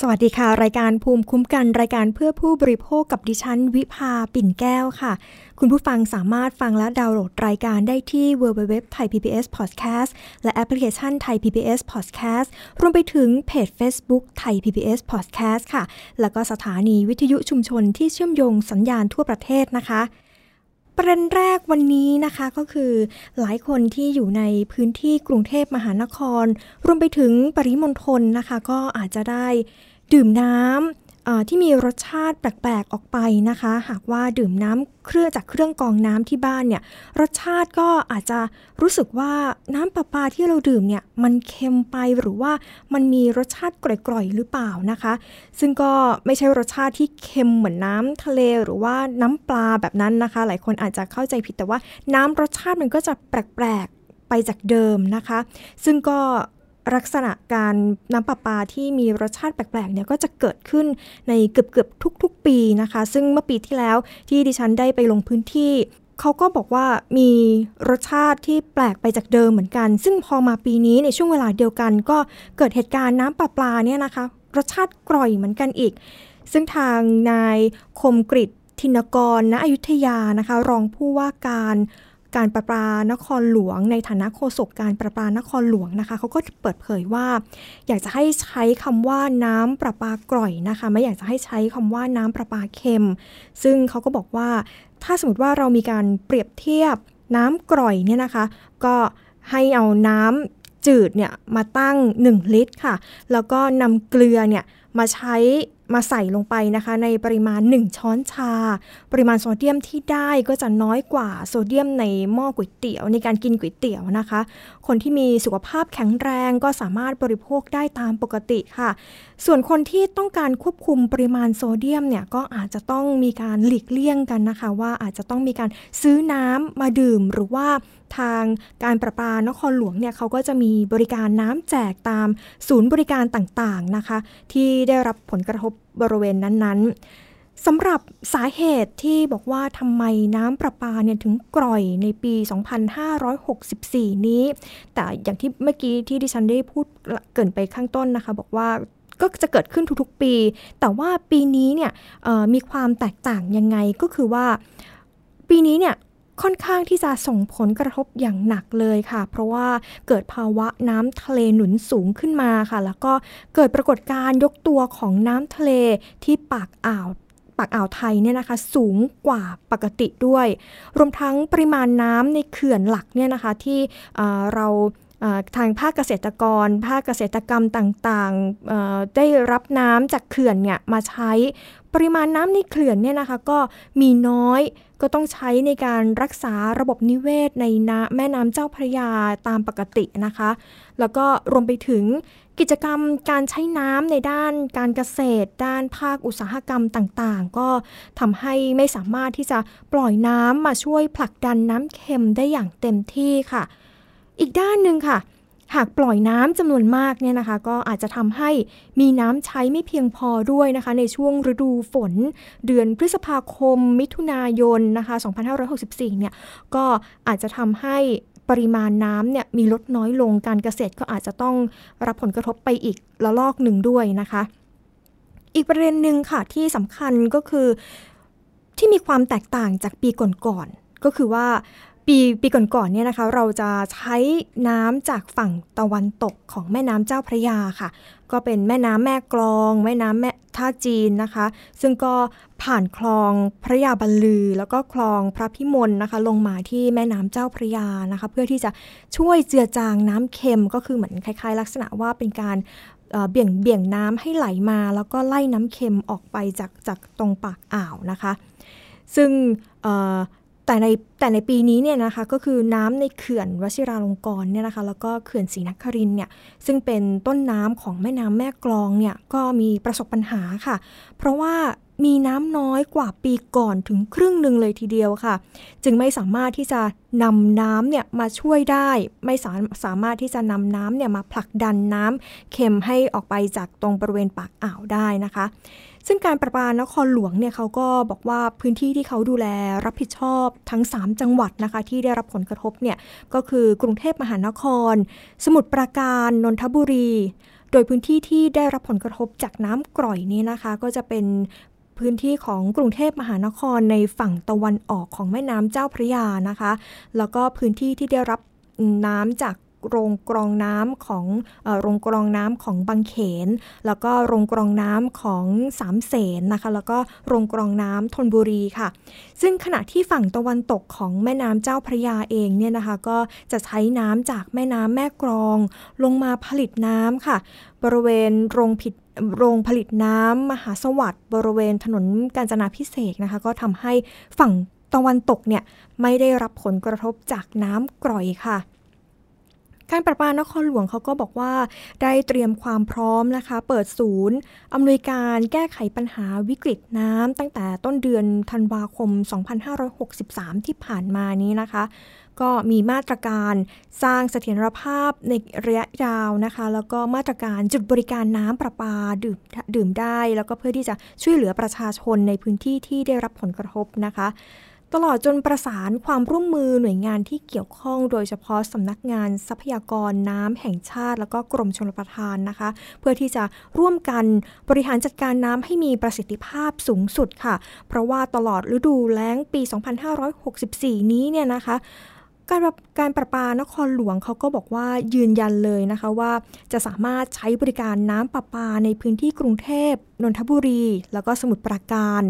สวัสดีค่ะ รายการภูมิคุ้มกันรายการเพื่อผู้บริโภคกับดิฉัน วิภาปิ่นแก้วค่ะ คุณผู้ฟังสามารถฟังและดาวน์โหลดรายการได้ที่ www thai pbs podcast และแอปพลิเคชัน Thai PBS podcast รวมไปถึงเพจ Facebook Thai PBS podcast ค่ะ แล้วก็สถานีวิทยุชุมชนที่เชื่อมโยงสัญญาณทั่วประเทศนะคะ ประเด็นแรกวันนี้นะคะก็คือหลายคนที่อยู่ในพื้นที่กรุงเทพมหานคร รวมไปถึงปริมณฑลนะคะ ก็อาจจะได้ดื่มน้ำ ที่มีรสชาติแปลกๆออกไปนะคะ หากว่าดื่มน้ำเครื่องจากเครื่องกรองน้ำที่บ้านเนี่ยรสชาติก็อาจจะรู้สึกว่าน้ำประปาที่เราดื่มเนี่ยมันเค็มไปหรือว่ามันมีรสชาติกร่อยๆหรือเปล่านะคะ ซึ่งก็ไม่ใช่รสชาติที่เค็มเหมือนน้ำทะเลหรือว่าน้ำปลาแบบนั้นนะคะ หลายคนอาจจะเข้าใจผิดแต่ว่าน้ำรสชาติมันก็จะแปลกๆไปจากเดิมนะคะ ซึ่งก็ ลักษณะการน้ำประปาที่มีรสชาติแปลกๆเนี่ยก็จะเกิดขึ้นในเกือบๆทุก ๆ ปีนะคะ ซึ่งเมื่อปีที่แล้วที่ดิฉันได้ไปลงพื้นที่เขาก็บอกว่ามีรสชาติที่แปลกไปจากเดิมเหมือนกัน ซึ่งพอมาปีนี้ในช่วงเวลาเดียวกัน ก็เกิดเหตุการณ์น้ำประปาเนี่ยนะคะ รสชาติกร่อยเหมือนกันอีก ซึ่งทางนายคมกริทินกรณอยุธยานะคะ รองผู้ว่าการ การประปานครหลวง ในฐานะโฆษกการประปานครหลวงนะคะเขาก็เปิดเผยว่า อยากจะให้ใช้คำว่าน้ำประปากร่อยนะคะ ไม่อยากจะให้ใช้คำว่าน้ำประปาเค็ม ซึ่งเขาก็บอกว่า ถ้าสมมติว่าเรามีการเปรียบเทียบน้ำกร่อยเนี่ยนะคะ ก็ให้เอาน้ำจืดเนี่ยมาตั้ง 1 ลิตรค่ะ แล้วก็นำเกลือเนี่ยมาใช้ มาใส่ลงไปนะคะ ในปริมาณ 1 ช้อนชา ปริมาณโซเดียมที่ได้ก็จะน้อยกว่าโซเดียมในหม้อก๋วยเตี๋ยวในการกินก๋วยเตี๋ยวนะคะ คนที่มีสุขภาพแข็งแรงก็สามารถบริโภคได้ตามปกติค่ะ ส่วนคนที่ต้องการควบคุมปริมาณโซเดียมเนี่ยก็อาจจะต้องมีการหลีกเลี่ยงกันนะคะ ว่าอาจจะต้องมีการซื้อน้ำมาดื่มหรือว่าทางการประปานครหลวงเนี่ยเขาก็จะมีบริการน้ำแจกตามศูนย์บริการต่างๆนะคะ ที่ได้รับผลกระทบบริเวณนั้นๆสำหรับสาเหตุที่บอกว่าทำไมน้ำประปาเนี่ยถึงกร่อยในปี 2564 นี้ แต่อย่างที่เมื่อกี้ที่ดิฉันได้พูดเกินไปข้างต้นนะคะ บอกว่าก็จะเกิดขึ้นทุกๆปี แต่ว่าปีนี้เนี่ยมีความแตกต่างยังไงก็คือว่า ปีนี้เนี่ย ค่อนข้างที่จะส่งผลกระทบอย่างหนักเลยค่ะ เพราะว่าเกิดภาวะน้ำทะเลหนุนสูงขึ้นมาค่ะ แล้วก็เกิดปรากฏการณ์ยกตัวของน้ำทะเลที่ปากอ่าวปากอ่าวไทยเนี่ยนะคะสูงกว่าปกติด้วย รวมทั้งปริมาณน้ำในเขื่อนหลักเนี่ยนะคะที่เราทางภาคเกษตรกร ภาคเกษตรกรรมต่างๆ ได้รับน้ำจากเขื่อนเนี่ยมาใช้ ปริมาณน้ำในเขื่อนเนี่ยนะคะก็มีน้อย ก็ต้องใช้ในการรักษาระบบนิเวศในน้แม่น้ำเจ้าพระยาตามปกตินะคะ แล้วก็รวมไปถึงกิจกรรมการใช้น้ำในด้านการเกษตร ด้านภาคอุตสาหกรรมต่างๆ ก็ทำให้ไม่สามารถที่จะปล่อยน้ำมาช่วยผลักดันน้ำเค็มได้อย่างเต็มที่ค่ะ อีกด้านหนึ่งค่ะ หากปล่อยน้ำจำนวนมากเนี่ยนะคะ ก็อาจจะทำให้มีน้ำใช้ไม่เพียงพอด้วยนะคะ ในช่วงฤดูฝน เดือนพฤษภาคม มิถุนายนนะคะ 2564 เนี่ย ก็อาจจะทำให้ปริมาณน้ำเนี่ยมีลดน้อยลงการเกษตรก็อาจจะต้องรับผลกระทบไปอีกระลอกหนึ่งด้วยนะคะ อีกประเด็นหนึ่งค่ะที่สำคัญก็คือที่มีความแตกต่างจากปีก่อนๆก็คือว่า ปีปีก่อนๆเนี่ยนะคะ เราจะใช้น้ำจากฝั่งตะวันตกของแม่น้ำเจ้าพระยาค่ะ ก็เป็นแม่น้ำแม่กลอง แม่น้ำแม่ท่าจีนนะคะ ซึ่งก็ผ่านคลองพระยาบรรลือ แล้วก็คลองพระพิมลนะคะ ลงมาที่แม่น้ำเจ้าพระยานะคะ เพื่อที่จะช่วยเจือจางน้ำเค็มก็คือเหมือนคล้าย ๆ ลักษณะว่าเป็นการเบี่ยงเบี่ยงน้ำให้ไหลมา แล้วก็ไล่น้ำเค็มออกไปจากจากตรงปากอ่าวนะคะ ซึ่ง แต่ในแต่ในปีนี้เนี่ยนะคะก็คือน้ำในเขื่อนวชิราลงกรณ์เนี่ยนะคะแล้วก็เขื่อนศรีนครินเนี่ยซึ่งเป็นต้นน้ำของแม่น้ำแม่กลองเนี่ยก็มีประสบปัญหาค่ะ เพราะว่ามีน้ำน้อยกว่าปีก่อนถึงครึ่งหนึ่งเลยทีเดียวค่ะ จึงไม่สามารถที่จะนำน้ำเนี่ยมาช่วยได้ ไม่สาสามารถที่จะนำน้ำเนี่ยมาผลักดันน้ำเค็มให้ออกไปจากตรงบริเวณปากอ่าวได้นะคะ ซึ่งการประปานครหลวงเนี่ยเขาก็บอกว่าพื้นที่ที่เขาดูแลรับผิดชอบทั้ง 3 จังหวัดนะคะ ที่ได้รับผลกระทบเนี่ยก็คือกรุงเทพมหานคร สมุทรปราการนนทบุรี โดยพื้นที่ที่ได้รับผลกระทบจากน้ำกร่อยนี้นะคะ ก็จะเป็นพื้นที่ของกรุงเทพมหานครในฝั่งตะวันออกของแม่น้ำเจ้าพระยานะคะ แล้วก็พื้นที่ที่ได้รับน้ำจาก โรงกรองน้ำของโรงกรองน้ำของบางเขน แล้วก็โรงกรองน้ำของสามเสนนะคะ แล้วก็โรงกรองน้ำธนบุรีค่ะ ซึ่งขณะที่ฝั่งตะวันตกของแม่น้ำเจ้าพระยาเองเนี่ยนะคะ ก็จะใช้น้ำจากแม่น้ำแม่กรอง ลงมาผลิตน้ำค่ะ บริเวณโรงผิดโรงผลิตน้ำมหาสวัสดิ์บริเวณถนนกาญจนาพิเศษนะคะ ก็ทำให้ฝั่งตะวันตกเนี่ยไม่ได้รับผลกระทบจากน้ำกร่อยค่ะ การประปานครหลวงเขาก็บอกว่า ได้เตรียมความพร้อมนะคะ เปิดศูนย์อำนวยการแก้ไขปัญหาวิกฤตน้ำตั้งแต่ต้นเดือนธันวาคม 2563 ที่ผ่านมานี้นะคะ ก็มีมาตรการสร้างเสถียรภาพในระยะยาวนะคะ แล้วก็มาตรการจุดบริการน้ำประปาดื่มดื่มได้ แล้วก็เพื่อที่จะช่วยเหลือประชาชนในพื้นที่ที่ได้รับผลกระทบนะคะ ตลอดจนประสานความร่วมมือหน่วยงานที่เกี่ยวข้อง โดยเฉพาะสำนักงานทรัพยากรน้ำแห่งชาติ แล้วก็กรมชลประทานนะคะ เพื่อที่จะร่วมกันบริหารจัดการน้ำให้มีประสิทธิภาพสูงสุดค่ะ เพราะว่าตลอดฤดูแล้งปี 2564 นี้เนี่ยนะคะการการประปานครหลวงเขาก็บอกว่ายืนยันเลยนะคะว่าจะสามารถใช้บริการน้ำประปาในพื้นที่กรุงเทพนนทบุรี แล้วก็สมุทรปราการ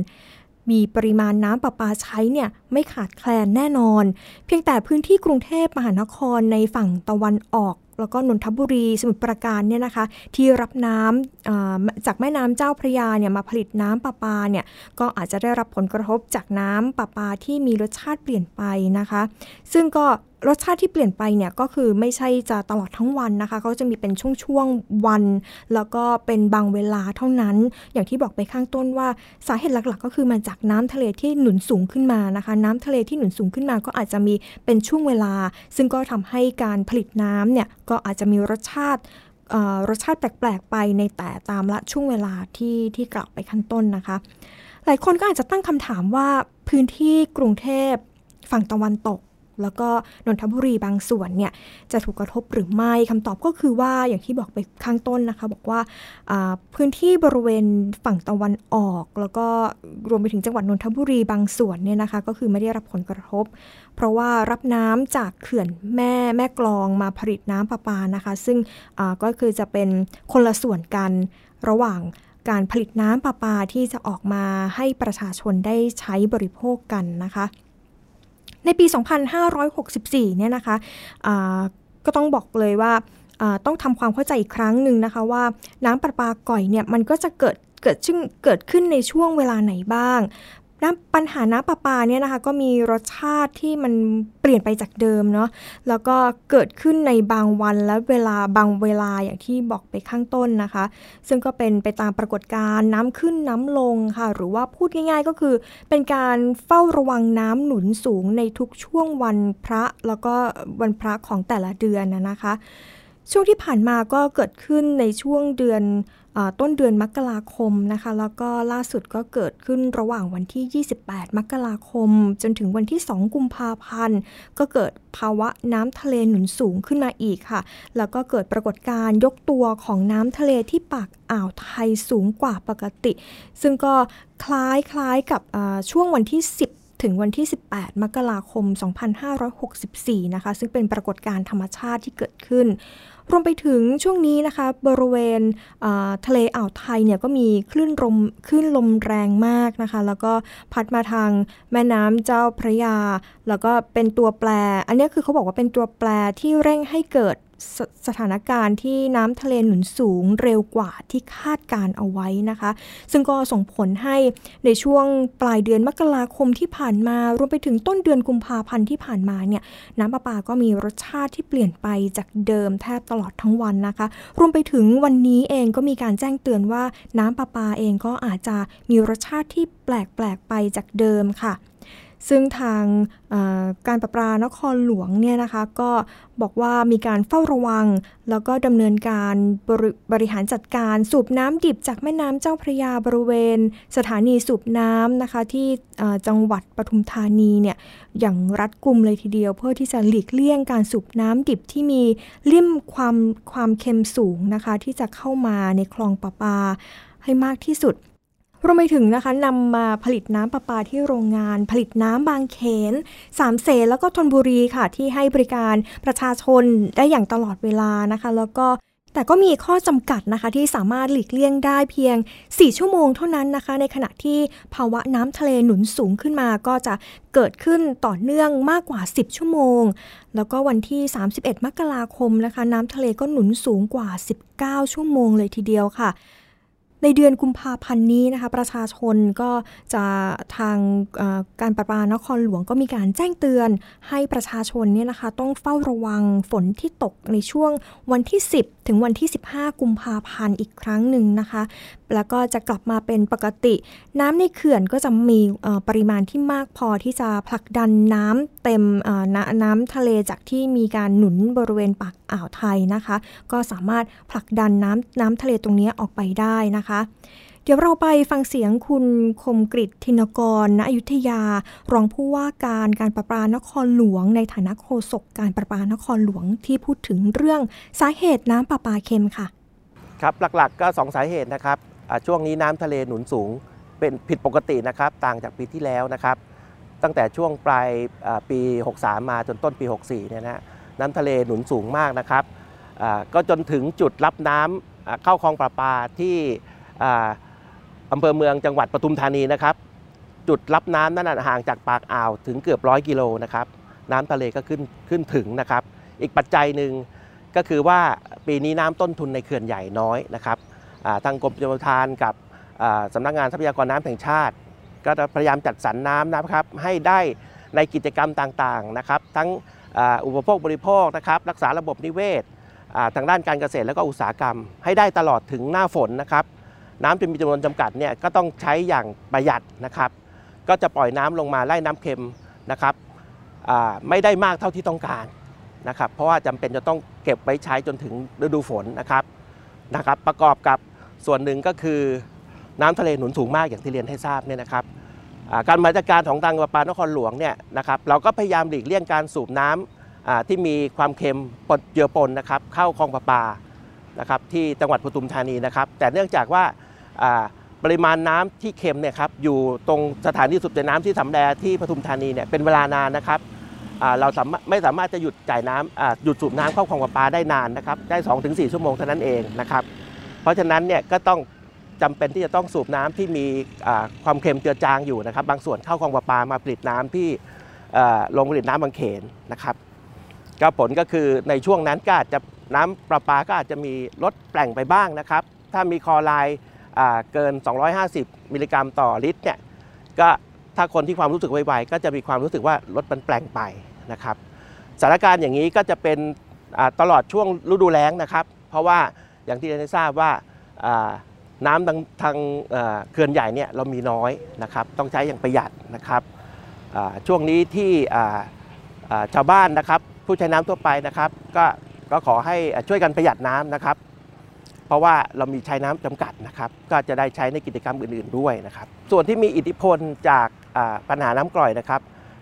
มีปริมาณน้ำประปาใช้เนี่ยไม่ขาดแคลนแน่นอน เพียงแต่พื้นที่กรุงเทพมหานครในฝั่งตะวันออก แล้วก็นนทบุรีสมุทรปราการเนี่ยนะคะ ที่รับน้ำจากแม่น้ำเจ้าพระยาเนี่ยมาผลิตน้ำประปาเนี่ยก็อาจจะได้รับผลกระทบจากน้ำประปาที่มีรสชาติเปลี่ยนไปนะคะ ซึ่งก็รสชาติที่เปลี่ยนไปเนี่ยก็คือไม่ใช่จะตลอดทั้งวันนะคะเขาจะมีเป็นช่วงๆวัน แล้วก็เป็นบางเวลาเท่านั้น อย่างที่บอกไปข้างต้นว่าสาเหตุหลักๆ ก็คือมาจากน้ำทะเลที่หนุนสูงขึ้นมานะคะ น้ำทะเลที่หนุนสูงขึ้นมาก็อาจจะมีเป็นช่วงเวลา ซึ่งก็ทำให้การผลิตน้ำเนี่ยก็อาจจะมีรสชาติรสชาติแปลก ๆ ไปในแต่ตามละช่วงเวลาที่ที่กล่าวไปขั้นต้นนะคะ หลายคนก็อาจจะตั้งคำถามว่าพื้นที่กรุงเทพฝั่งตะวันตก แล้วก็นนทบุรีบางส่วนเนี่ยจะถูกกระทบหรือไม่คำตอบก็คือว่าอย่างที่บอกไปข้างต้นนะคะ บอกว่าพื้นที่บริเวณฝั่งตะวันออก แล้วก็รวมไปถึงจังหวัดนนทบุรีบางส่วนเนี่ยนะคะก็คือไม่ได้รับผลกระทบ เพราะว่ารับน้ำจากเขื่อนแม่แม่กลองมาผลิตน้ำประปานะคะ ซึ่งก็คือจะเป็นคนละส่วนกันระหว่างการผลิตน้ำประปาที่จะออกมาให้ประชาชนได้ใช้บริโภคกันนะคะ ในปี 2564 เนี่ยนะคะะก็ต้องบอกเลยว่าต้องทำความเข้าใจอีกครั้งหนึ่งนะคะว่าน้ำประปาก่อยเนี่ยมันก็จะเกิดเกิดขึ้นเกิดขึ้นในช่วงเวลาไหนบ้าง น้ำปัญหาน้ำประปาเนี่ยนะคะก็มีรสชาติที่มันเปลี่ยนไปจากเดิมเนาะแล้วก็เกิดขึ้นในบางวันและเวลาบางเวลาอย่างที่บอกไปข้างต้นนะคะ ซึ่งก็เป็นไปตามปรากฏการณ์น้ำขึ้นน้ำลงค่ะ หรือว่าพูดง่ายๆก็คือ เป็นการเฝ้าระวังน้ำหนุนสูงในทุกช่วงวันพระแล้วก็วันพระของแต่ละเดือนนะคะ ช่วงที่ผ่านมาก็เกิดขึ้นในช่วงเดือน ต้นเดือนมกราคมนะคะ แล้วก็ล่าสุดก็เกิดขึ้นระหว่างวันที่ 28 มกราคม จนถึงวันที่ 2 กุมภาพันธ์ ก็เกิดภาวะน้ำทะเลหนุนสูงขึ้นมาอีกค่ะ แล้วก็เกิดปรากฏการณ์ยกตัวของน้ำทะเลที่ปากอ่าวไทยสูงกว่าปกติ ซึ่งก็คล้ายคล้ายกับช่วงวันที่ 10ถึงวันที่ 18 มกราคม 2564 นะคะ ซึ่งเป็นปรากฏการณ์ธรรมชาติที่เกิดขึ้น รวมไปถึงช่วงนี้นะคะ บริเวณทะเลอ่าวไทยเนี่ยก็มีคลื่นลมคลื่นลมแรงมากนะคะ แล้วก็พัดมาทางแม่น้ำเจ้าพระยา แล้วก็เป็นตัวแปร อันนี้คือเขาบอกว่าเป็นตัวแปรที่เร่งให้เกิด สสถานการณ์ที่น้ำทะเลหนุนสูงเร็วกว่าที่คาดการเอาไว้นะคะ ซึ่งก็ส่งผลให้ในช่วงปลายเดือนมกราคมที่ผ่านมารวมไปถึงต้นเดือนกุมภาพันธ์ที่ผ่านมาเนี่ยน้ำประปาก็มีรสชาติที่เปลี่ยนไปจากเดิมแทบตลอดทั้งวันนะคะ รวมไปถึงวันนี้เองก็มีการแจ้งเตือนว่าน้ำประปาเองก็อาจจะมีรสชาติที่แปลกๆไปจากเดิมค่ะ ซึ่งทางการประปานครหลวงเนี่ยนะคะก็บอกว่ามีการเฝ้าระวัง แล้วก็ดำเนินการบรบริหารจัดการสูบน้ำดิบจากแม่น้ำเจ้าพระยาบริเวณ สถานีสูบน้ำนะคะที่จังหวัดปทุมธานีเนี่ยอย่างรัดกุมเลยทีเดียว เพื่อที่จะหลีกเลี่ยงการสูบน้ำดิบที่มีลิ่มความความเค็มสูงนะคะที่จะเข้ามาในคลองประปาให้มากที่สุด รวมไปถึงนะคะนำมาผลิตน้ำประปาที่โรงงาน ผลิตน้ำบางเขนสามเสนแล้วก็ธนบุรีค่ะ ที่ให้บริการประชาชนได้อย่างตลอดเวลานะคะ แล้วก็แต่ก็มีข้อจำกัดนะคะที่สามารถหลีกเลี่ยงได้เพียง 4 ชั่วโมงเท่านั้นนะคะ ในขณะที่ภาวะน้ำทะเลหนุนสูงขึ้นมาก็จะเกิดขึ้นต่อเนื่องมากกว่า 10 ชั่วโมง แล้วก็วันที่ 31 มกราคมนะคะ น้ำทะเลก็หนุนสูงกว่า 19 ชั่วโมงเลยทีเดียวค่ะ ในเดือนกุมภาพันธ์นี้นะคะ ประชาชนก็จะทางการประปานครหลวงก็มีการแจ้งเตือนให้ประชาชนเนี่ยนะคะ ต้องเฝ้าระวังฝนที่ตกในช่วงวันที่ 10 ถึงวันที่ 15 กุมภาพันธ์อีกครั้งหนึ่งนะคะ แล้วก็จะกลับมาเป็นปกติ น้ำในเขื่อนก็จะมีปริมาณที่มากพอที่จะผลักดันน้ำ เต็มน้ำทะเลจากที่มีการหนุนบริเวณปากอ่าวไทยนะคะ ก็สามารถผลักดันน้ำน้ำทะเลตรงนี้ออกไปได้นะคะ เดี๋ยวเราไปฟังเสียงคุณคมกริทินกรณอยุธยา รองผู้ว่าการการประปานครหลวง ในฐานะโฆษกการประปานครหลวงที่พูดถึงเรื่องสาเหตุน้ำประปาเค็มค่ะครับหลักๆก็สองสาเหตุนะครับช่วงนี้น้ำทะเลหนุนสูงเป็นผิดปกตินะครับ ต่างจากปีที่แล้วนะครับ ตั้งแต่ช่วงปลายปี 63 มาจนต้นปี 64 เนี่ยนะน้ำทะเลหนุนสูงมากนะครับ ก็จนถึงจุดรับน้ำเข้าคลองประปาที่อำเภอเมืองจังหวัดปทุมธานีนะครับ จุดรับน้ำนั้นห่างจากปากอ่าวถึงเกือบร้อยกิโลนะครับน้ำทะเลก็ขึ้นขึ้นถึงนะครับ อีกปัจจัยหนึ่งก็คือว่าปีนี้น้ำต้นทุนในเขื่อนใหญ่น้อยนะครับทางกรมชลประทานกับสำนักงานทรัพยากรน้ำแห่งชาติ ก็พยายามจัดสรรน้ำนะครับให้ได้ในกิจกรรมต่างๆนะครับ ทั้งอุปโภคบริโภคนะครับรักษาระบบนิเวศทางด้านการเกษตรและก็อุตสาหกรรม ให้ได้ตลอดถึงหน้าฝนนะครับ น้ำจะมีจำนวนจำกัดเนี่ยก็ต้องใช้อย่างประหยัดนะครับ ก็จะปล่อยน้ำลงมาไล่น้ำเค็มนะครับไม่ได้มากเท่าที่ต้องการนะครับ เพราะว่าจำเป็นจะต้องเก็บไว้ใช้จนถึงฤดูฝนนะครับนะครับ ประกอบกับส่วนหนึ่งก็คือ น้ำทะเลหนุนสูงมากอย่างที่เรียนให้ทราบเนี่ยนะครับการมาจากการของทางประปานครหลวงเนี่ยนะครับเราก็พยายามหลีกเลี่ยงการสูบน้ำที่มีความเค็มปนเจือปนนะครับเข้าคลองประปานะครับที่จังหวัดปทุมธานีนะครับ แต่เนื่องจากว่าปริมาณน้ำที่เค็มเนี่ยครับอยู่ตรงสถานีสูบน้ำที่สำแดที่ปทุมธานีเนี่ยเป็นเวลานานนะครับเราไม่สามารถจะหยุดจ่ายน้ำหยุดสูบน้ำเข้าคลองประปาได้นานนะครับได้ 2-4 ชั่วโมงเท่านั้นเองนะครับเพราะฉะนั้นเนี่ยก็ต้อง จำเป็นที่จะต้องสูบน้ำที่มีความเค็มเจือจางอยู่นะครับ บางส่วนเข้าคลองประปามาผลิตน้ำที่โรงผลิตน้ำบางเขนนะครับก็ผลก็คือในช่วงนั้นก็อาจจะน้ำประปาก็อาจจะมีลดแปลงไปบ้างนะครับ ถ้ามีคอไลน์เกิน 250 มิลลิกรัมต่อลิตรเนี่ยก็ถ้าคนที่ความรู้สึกไวๆก็จะมีความรู้สึกว่ารถมันแปลงไปนะครับสถานการณ์อย่างนี้ก็จะเป็นตลอดช่วงฤดูแล้งนะครับ เพราะว่าอย่างที่ได้ทราบว่า น้ำทางทางเขื่อนใหญ่เนี่ยเรามีน้อยนะครับต้องใช้อย่างประหยัดนะครับช่วงนี้ที่ชาวบ้านนะครับ ผู้ใช้น้ำทั่วไปนะครับ ก็ก็ขอให้ช่วยกันประหยัดน้ำนะครับ เพราะว่าเรามีใช้น้ำจำกัดนะครับ ก็จะได้ใช้ในกิจกรรมอื่น ๆด้วยนะครับ ส่วนที่มีอิทธิพลจากปัญหาน้ำกร่อยนะครับ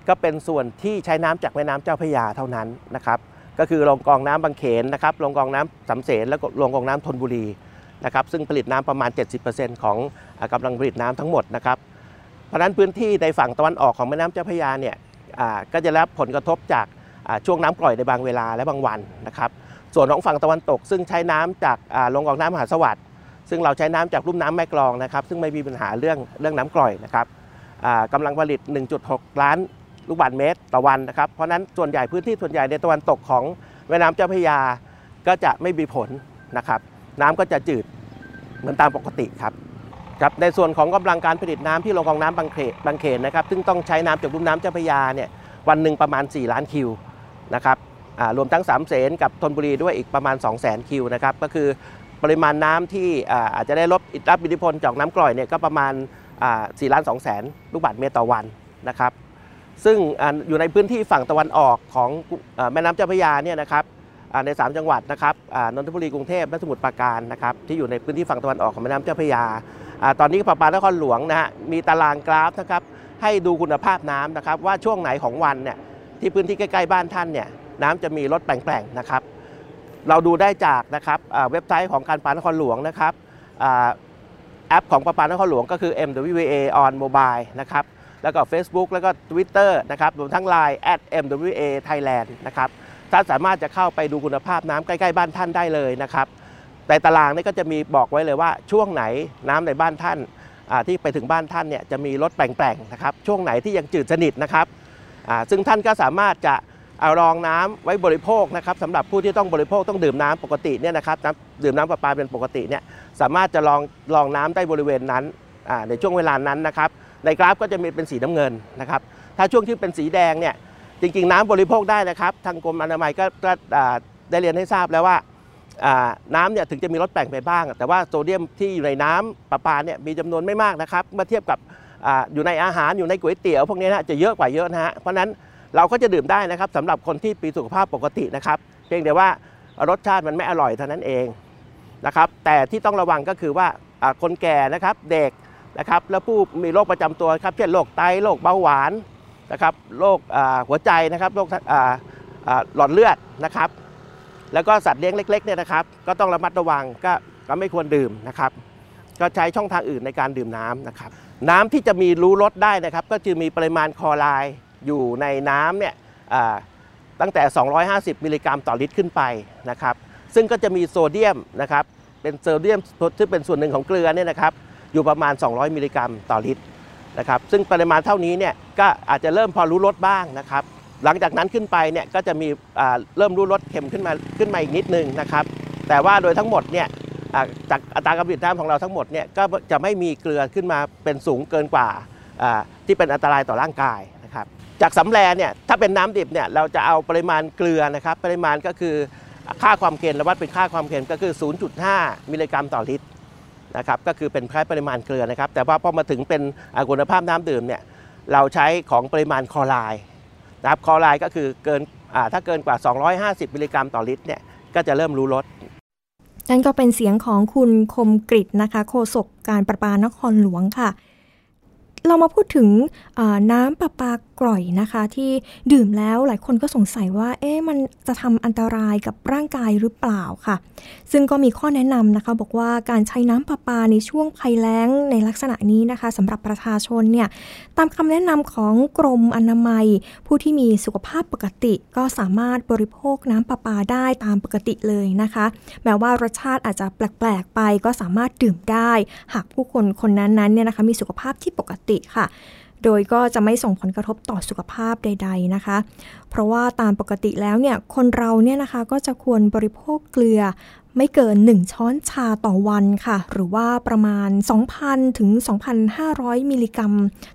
ก็เป็นส่วนที่ใช้น้ำจากแม่น้ำเจ้าพระยาเท่านั้นนะครับ ก็คือโรงกองน้ำบางเขนนะครับโรงกองน้ำสำเสนแล้วก็โรงกองน้ำธนบุรี นะครับซึ่งผลิตน้ำประมาณ 70%ของกำลังผลิตน้ำทั้งหมดนะครับเพราะนั้นพื้นที่ในฝั่งตะวันออกของแม่น้ำเจ้าพระยาเนี่ยก็จะรับผลกระทบจากช่วงน้ำกร่อยในบางเวลาและบางวันนะครับส่วนของฝั่งตะวันตก ซึ่งใช้น้ำจากโรงกองน้ำมหาสวัสดิ์ซึ่งเราใช้น้ำจากรุ่มน้ำแม่กลองนะครับ ซึ่งไม่มีปัญหาเรื่องเรื่องน้ำกร่อยนะครับกำลังผลิต 1.6 ล้านลูกบาศก์เมตรต่อวันนะครับ เพราะนั้นส่วนใหญ่พื้นที่ส่วนใหญ่ในตะวันตกของแม่น้ำเจ้าพระยาก็จะไม่มีผลนะครับ น้ำก็จะจืดเหมือนตามปกติครับครับในส่วนของกำลังการผลิตน้ำที่โรงกองน้ำบางเขนบางเขนนะครับซึ่งต้องใช้น้ำจากลุ่มน้ำเจ้าพระยาเนี่ยวันหนึ่งประมาณ 4 ล้านคิวนะครับรวมทั้ง3ามเสนกับธนบุรีด้วยอีกประมาณ 2 0 0 0 0 0คิวนะครับก็คือปริมาณน้ำที่อาจจะได้รับอิทธิพลจากน้ำกร่อยเนี่ยก็ประมาณ4ล้าน2แสนลูกบาศก์เมตรต่อวันนะครับซึ่งอยู่ในพื้นที่ฝั่งตะวันออกของแม่น้ำเจ้าพระยาเนี่ยนะครับ ใน 3 จังหวัดนะครับนนทบุรีกรุงเทพและสมุทรปราการนะครับที่อยู่ในพื้นที่ฝั่งตะวันออกของแม่น้ำเจ้าพระยา ตอนนี้ประปานครหลวงนะฮะมีตารางกราฟนะครับให้ดูคุณภาพน้ำนะครับว่าช่วงไหนของวันเนี่ยที่พื้นที่ใกล้ๆบ้านท่านเนี่ยน้ำจะมีลดแปลงๆนะครับ เราดูได้จากนะครับเว็บไซต์ของการปานครหลวงนะครับแอปของประปานครหลวงก็คือ MWA on mobile นะครับแล้วก็ Facebook แล้วก็ Twitter นะครับรวมทั้ง Line at MWA Thailand นะครับ ท่านสามารถจะเข้าไปดูคุณภาพน้ำใกล้ๆบ้านท่านได้เลยนะครับแต่ตารางนี่ก็จะมีบอกไว้เลยว่าช่วงไหนน้ำในบ้านท่านที่ไปถึงบ้านท่านเนี่ยจะมีรถแปลงๆนะครับช่วงไหนที่ยังจืดสนิทนะครับซึ่งท่านก็สามารถจะเอารองน้ำไว้บริโภคนะครับสำหรับผู้ที่ต้องบริโภคต้องดื่มน้ำปกติเนี่ยนะครับน้ำดื่มน้ำประปาเป็นปกติเนี่ยสามารถจะลองลองน้ำได้บริเวณนั้นในช่วงเวลานั้นนะครับในกราฟก็จะมีเป็นสีน้ำเงินนะครับถ้าช่วงที่เป็นสีแดงเนี่ย จริง ๆ น้ำบริโภคได้นะครับ ทางกรมอนามัยก็ได้เรียนให้ทราบแล้วว่าน้ำเนี่ยถึงจะมีรสแปลงไปบ้าง แต่ว่าโซเดียมที่อยู่ในน้ำประปาเนี่ยมีจำนวนไม่มากนะครับ เมื่อเทียบกับออยู่ในอาหารอยู่ในก๋วยเตี๋ยวพวกนี้นะจะเยอะกว่าเยอะนะฮะเพราะนั้นเราก็จะดื่มได้นะครับสำหรับคนที่มีสุขภาพปกตินะครับ เพียงแต่ว่ารสชาติมันไม่อร่อยเท่านั้นเองนะครับ แต่ที่ต้องระวังก็คือว่าคนแก่นะครับเด็กนะครับ แล้วผู้มีโรคประจำตัวครับเช่นโรคไตโรคเบาหวาน นะครับโรคหัวใจนะครับโรคหลอดเลือดนะครับ แล้วก็สัตว์เลี้ยงเล็กๆเนี่ยนะครับ ก็ต้องระมัดระวังก็ก็ไม่ควรดื่มนะครับ ก็ใช้ช่องทางอื่นในการดื่มน้ำนะครับ น้ำที่จะมีรู้รสได้นะครับ ก็จะมีปริมาณคลอไรด์อยู่ในน้ำเนี่ยตั้งแต่ 250 มิลลิกรัมต่อลิตรขึ้นไปนะครับ ซึ่งก็จะมีโซเดียมนะครับ เป็นโซเดียมที่เป็นส่วนหนึ่งของเกลือเนี่ยนะครับ อยู่ประมาณ 200 มิลลิกรัมต่อลิตร นะครับซึ่งปริมาณเท่านี้เนี่ยก็อาจจะเริ่มพอรู้รสบ้างนะครับ หลังจากนั้นขึ้นไปเนี่ยก็จะมีเริ่มรู้รสเค็มขึ้นมาขึ้นมาอีกนิดนึงนะครับ แต่ว่าโดยทั้งหมดเนี่ยจากอัตราการผลิตน้ำของเราทั้งหมดเนี่ยก็จะไม่มีเกลือขึ้นมาเป็นสูงเกินกว่าที่เป็นอันตรายต่อร่างกายนะครับจากสำแลเนี่ยถ้าเป็นน้ำดิบเนี่ยเราจะเอาปริมาณเกลือนะครับปริมาณก็คือค่าความเค็มเราวัดเป็นค่าความเค็มก็คือ 0.5 มิลลิกรัมต่อลิตร นะครับก็คือเป็นค่าปริมาณเกลือนะครับ แต่ว่าพอมาถึงเป็นคุณภาพน้ำดื่มเนี่ยเราใช้ของปริมาณคลอไรด์นะครับคลอไรด์ก็คือเกินถ้าเกินกว่า 250 มิลลิกรัมต่อลิตรเนี่ยก็จะเริ่มรู้รสนั่นก็เป็นเสียงของคุณคมกริตนะคะ โฆษกการประปานครหลวงค่ะ เรามาพูดถึงน้ำประปากร่อยนะคะ ที่ดื่มแล้วหลายคนก็สงสัยว่า เอ๊ะมันจะทำอันตรายกับร่างกายหรือเปล่าค่ะ ซึ่งก็มีข้อแนะนำนะคะ บอกว่าการใช้น้ำประปาในช่วงภัยแล้งในลักษณะนี้นะคะสำหรับประชาชนเนี่ยตามคำแนะนำของกรมอนามัย ผู้ที่มีสุขภาพปกติ ก็สามารถบริโภคน้ำประปาได้ตามปกติเลยนะคะ แม้ว่ารสชาติอาจจะแปลกๆไปก็สามารถดื่มได้ หากผู้คนคนนั้นๆเนี่ยนะคะมีสุขภาพที่ปกติค่ะ โดยก็จะไม่ส่งผลกระทบต่อสุขภาพใด ๆนะคะ เพราะว่าตามปกติแล้วเนี่ยคนเราเนี่ยนะคะก็จะควรบริโภคเกลือ ไม่เกิน 1 ช้อนชาต่อวันค่ะ หรือว่าประมาณ 2,000 ถึง 2,500 มิลลิกรัม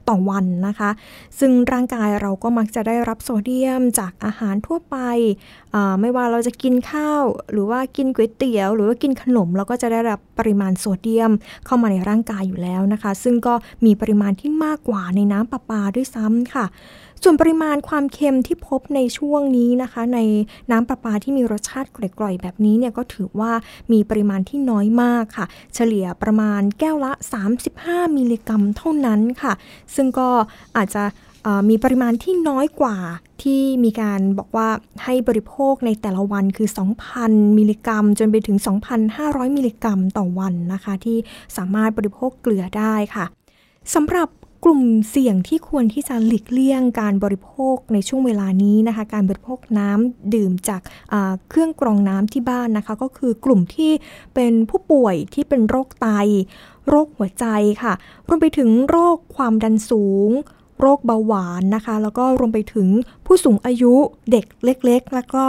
ต่อวันนะคะ ซึ่งร่างกายเราก็มักจะได้รับโซเดียมจากอาหารทั่วไป ไม่ว่าเราจะกินข้าว หรือว่ากินก๋วยเตี๋ยว หรือว่ากินขนม เราก็จะได้รับปริมาณโซเดียมเข้ามาในร่างกายอยู่แล้วนะคะ ซึ่งก็มีปริมาณที่มากกว่าในน้ำประปาด้วยซ้ำค่ะ ส่วนปริมาณความเค็มที่พบในช่วงนี้นะคะ ในน้ำประปาที่มีรสชาติกร่อยๆ แบบนี้เนี่ยก็ถือว่ามีปริมาณที่น้อยมากค่ะ เฉลี่ยประมาณแก้วละ 35 มิลลิกรัมเท่านั้นค่ะ ซึ่งก็อาจจะมีปริมาณที่น้อยกว่าที่มีการบอกว่าให้บริโภคในแต่ละวันคือ 2,000 มิลลิกรัม จนไปถึง 2,500 มิลลิกรัมต่อวันนะคะ ที่สามารถบริโภคเกลือได้ค่ะสำหรับ กลุ่มเสี่ยงที่ควรที่จะหลีกเลี่ยงการบริโภคในช่วงเวลานี้นะคะการบริโภคน้ำดื่มจากเครื่องกรองน้ำที่บ้านนะคะ ก็คือกลุ่มที่เป็นผู้ป่วยที่เป็นโรคไต โรคหัวใจค่ะ รวมไปถึงโรคความดันสูง โรคเบาหวานนะคะ แล้วก็รวมไปถึงผู้สูงอายุเด็กเล็ก ๆ แล้วก็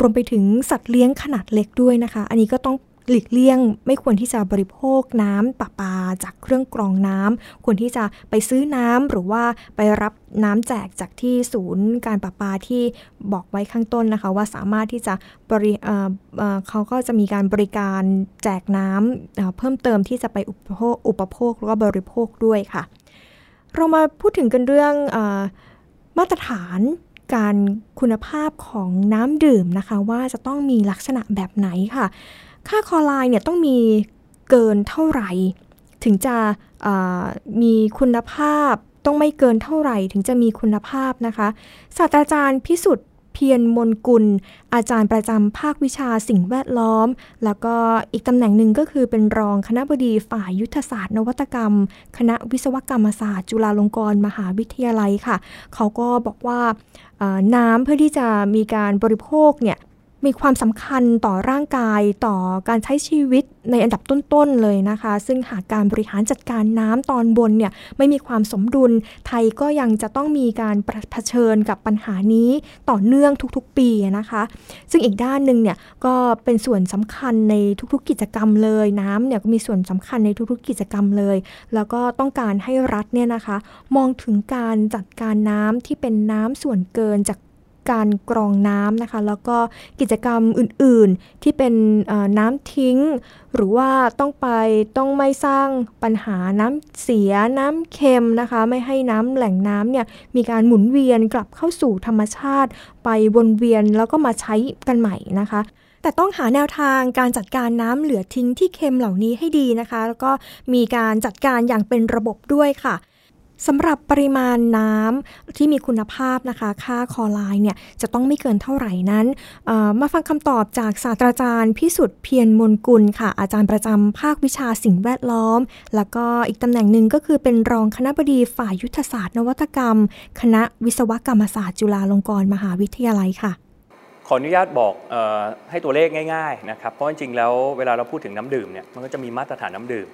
รวมไปถึงสัตว์เลี้ยงขนาดเล็กด้วยนะคะ อันนี้ก็ต้อง หลีกเลี่ยงไม่ควรที่จะบริโภคน้ำประปาจากเครื่องกรองน้ำควรที่จะไปซื้อน้ำหรือว่าไปรับน้ำแจกจากที่ศูนย์การประปาที่บอกไว้ข้างต้นนะคะ ว่าสามารถที่จะบริเขาก็จะมีการบริการแจกน้ำเพิ่มเติมที่จะไปอุปโภคอุปโภคแล้วก็บริโภคด้วยค่ะ เรามาพูดถึงกันเรื่องอมาตรฐานการคุณภาพของน้ำดื่มนะคะ ว่าจะต้องมีลักษณะแบบไหนค่ะ ค่าคอไลน์เนี่ยต้องมีเกินเท่าไหร่ ถึงจะมีคุณภาพต้องไม่เกินเท่าไหร่ถึงจะมีคุณภาพนะคะศาสตราจารย์พิสุทธิ์เพียรมนกุล อาจารย์ประจำภาควิชาสิ่งแวดล้อม แล้วก็อีกตำแหน่งหนึ่งก็คือเป็นรองคณะบดีฝ่ายยุทธศาสตร์นวัตกรรม คณะวิศวกรรมศาสตร์ จุฬาลงกรณ์มหาวิทยาลัยค่ะ เขาก็บอกว่าน้ำเพื่อที่จะมีการบริโภคเนี่ย มีความสำคัญต่อร่างกายต่อการใช้ชีวิตในอันดับต้น ๆ เลยนะคะ ซึ่งหากการบริหารจัดการน้ำตอนบนเนี่ยไม่มีความสมดุล ไทยก็ยังจะต้องมีการเผชิญกับปัญหานี้ต่อเนื่องทุกๆ ปีนะคะ ซึ่งอีกด้านหนึ่งเนี่ยก็เป็นส่วนสำคัญในทุกๆ กิจกรรมเลยน้ำเนี่ยก็มีส่วนสำคัญในทุกๆ กิจกรรมเลย แล้วก็ต้องการให้รัฐเนี่ยนะคะ มองถึงการจัดการน้ำที่เป็นน้ำส่วนเกินจาก การกรองน้ำนะคะ แล้วก็กิจกรรมอื่นๆที่เป็นน้ำทิ้ง หรือว่าต้องไปต้องไม่สร้างปัญหาน้ำเสียน้ำเค็มนะคะ ไม่ให้น้ำแหล่งน้ำเนี่ยมีการหมุนเวียนกลับเข้าสู่ธรรมชาติ ไปวนเวียนแล้วก็มาใช้กันใหม่นะคะแต่ต้องหาแนวทางการจัดการน้ำเหลือทิ้งที่เค็มเหล่านี้ให้ดีนะคะ แล้วก็มีการจัดการอย่างเป็นระบบด้วยค่ะ สำหรับปริมาณน้ำที่มีคุณภาพนะคะ ค่าคอไลน์เนี่ยจะต้องไม่เกินเท่าไหร่นั้น มาฟังคำตอบจากศาสตราจารย์พิสุทธิ์เพียรมนกุลค่ะ อาจารย์ประจำภาควิชาสิ่งแวดล้อม แล้วก็อีกตำแหน่งหนึ่งก็คือเป็นรองคณะบดีฝ่ายยุทธศาสตร์ นวัตกรรม คณะวิศวกรรมศาสตร์ จุฬาลงกรณ์มหาวิทยาลัยค่ะ ขออนุญาตบอกออให้ตัวเลขง่ายๆนะครับเพราะจริงๆแล้วเวลาเราพูดถึงน้ำดื่มเนี่ยมันก็จะมีมาตรฐานน้ำดื่ม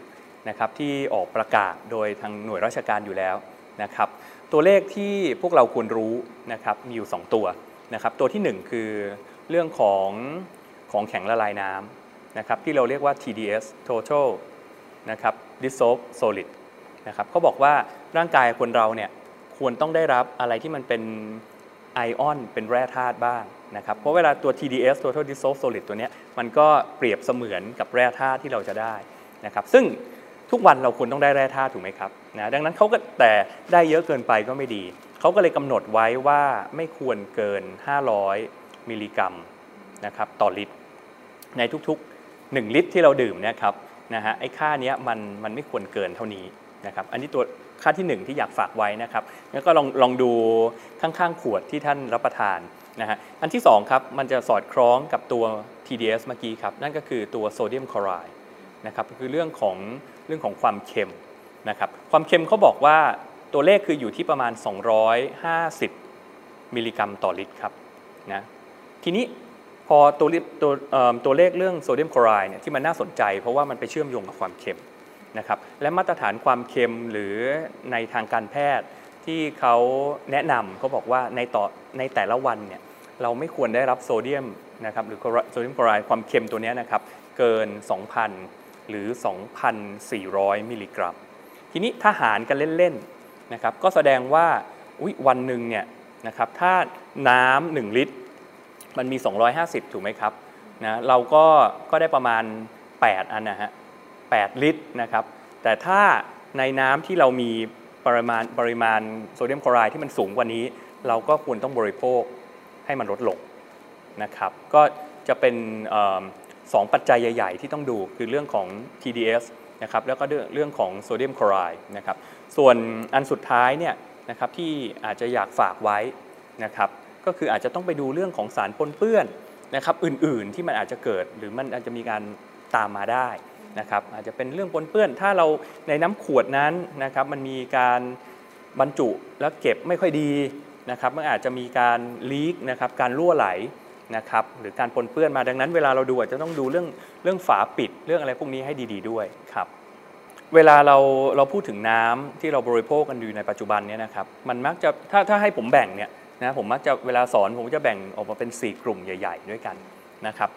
นะครับที่ออกประกาศโดยทางหน่วยราชการอยู่แล้วนะครับตัวเลขที่พวกเราควรรู้นะครับมีอยู่ 2 ตัวนะครับตัวที่ 1 คือเรื่องของของแข็งละลายน้ำนะครับที่เราเรียกว่า TDS total นะครับ dissolved solid นะครับเขาบอกว่าร่างกายคนเราเนี่ยควรต้องได้รับอะไรที่มันเป็นไอออนเป็นแร่ธาตุบ้างนะครับเพราะเวลาตัว TDS total dissolved solid ตัวนี้มันก็เปรียบเสมือนกับแร่ธาตุที่เราจะได้นะครับซึ่ง ทุกวันเราควรต้องได้แร่ธาตุถูกไหมครับนะดังนั้นเขาก็แต่ได้เยอะเกินไปก็ไม่ดี เขาก็เลยกำหนดไว้ว่าไม่ควรเกิน 500 มิลลิกรัมนะครับต่อลิตร ในทุกๆ 1 ลิตรที่เราดื่มนะครับนะฮะไอ้ค่านี้มันมันไม่ควรเกินเท่านี้นะครับอันนี้ตัวค่าที่ 1 ที่อยากฝากไว้นะครับแล้วก็ลองลองดูข้างๆ ขวดที่ท่านรับประทานนะฮะอันที่2ครับมันจะสอดคล้องกับตัว TDS เมื่อกี้ครับนั่นก็คือตัวโซเดียมคลอไรด์นะครับคือเรื่องของ เรื่องของความเค็มนะครับความเค็มเขาบอกว่าตัวเลขคืออยู่ที่ประมาณ 250 มิลลิกรัมต่อลิตรครับนะทีนี้พอตัวตัวตัวเลขเรื่องโซเดียมคลอไรด์เนี่ยที่มันน่าสนใจ เพราะว่ามันไปเชื่อมโยงกับความเค็มนะครับและมาตรฐานความเค็มหรือในทางการแพทย์ที่เขาแนะนำเขาบอกว่าในต่อในแต่ละวันเนี่ยเราไม่ควรได้รับโซเดียมนะครับหรือโซเดียมคลอไรด์ความเค็มตัวนี้นะครับเกิน 2,000 หรือ 2,400 มิลลิกรัม ทีนี้ถ้าหารกันเล่นๆนะครับก็แสดงว่าวันหนึ่งเนี่ยนะครับถ้าน้ำหนึ่งลิตร มันมี 250 ถูกไหมครับนะเราก็ก็ได้ประมาณ 8 อันนะฮะ8ลิตรนะครับ แต่ถ้าในน้ำที่เรามีปริมาณปริมาณโซเดียมคลอไรด์ที่มันสูงกว่านี้ เราก็ควรต้องบริโภคให้มันลดลงนะครับ ก็จะเป็น 2 ปัจจัยใหญ่ ๆ ที่ต้องดูคือเรื่องของ TDS นะครับแล้วก็เรื่องของโซเดียมคลอไรด์นะครับส่วนอันสุดท้ายเนี่ยนะครับที่อาจจะอยากฝากไว้นะครับก็คืออาจจะต้องไปดูเรื่องของสารปนเปื้อนนะครับอื่นๆที่มันอาจจะเกิดหรือมันอาจจะมีการตามมาได้นะครับอาจจะเป็นเรื่องปนเปื้อน ถ้าเราในน้ำขวดนั้นนะครับมันมีการบรรจุแล้วเก็บไม่ค่อยดีนะครับมันอาจจะมีการลีกนะครับการรั่วไหล นะครับหรือการปนเปื้อนมาดังนั้น เวลาเราดูอาจจะต้องดูเรื่องเรื่องฝาปิดเรื่องอะไรพวกนี้ให้ดีๆด้วยครับเวลาเราเราพูดถึงน้ำที่เราบริโภคกันอยู่ในปัจจุบันเนี่ยนะครับมันมักจะถ้าถ้าให้ผมแบ่งเนี่ยนะผมมักจะเวลาสอนผมจะแบ่งออกมาเป็น 4 กลุ่มใหญ่ ๆ ด้วยกันนะครับ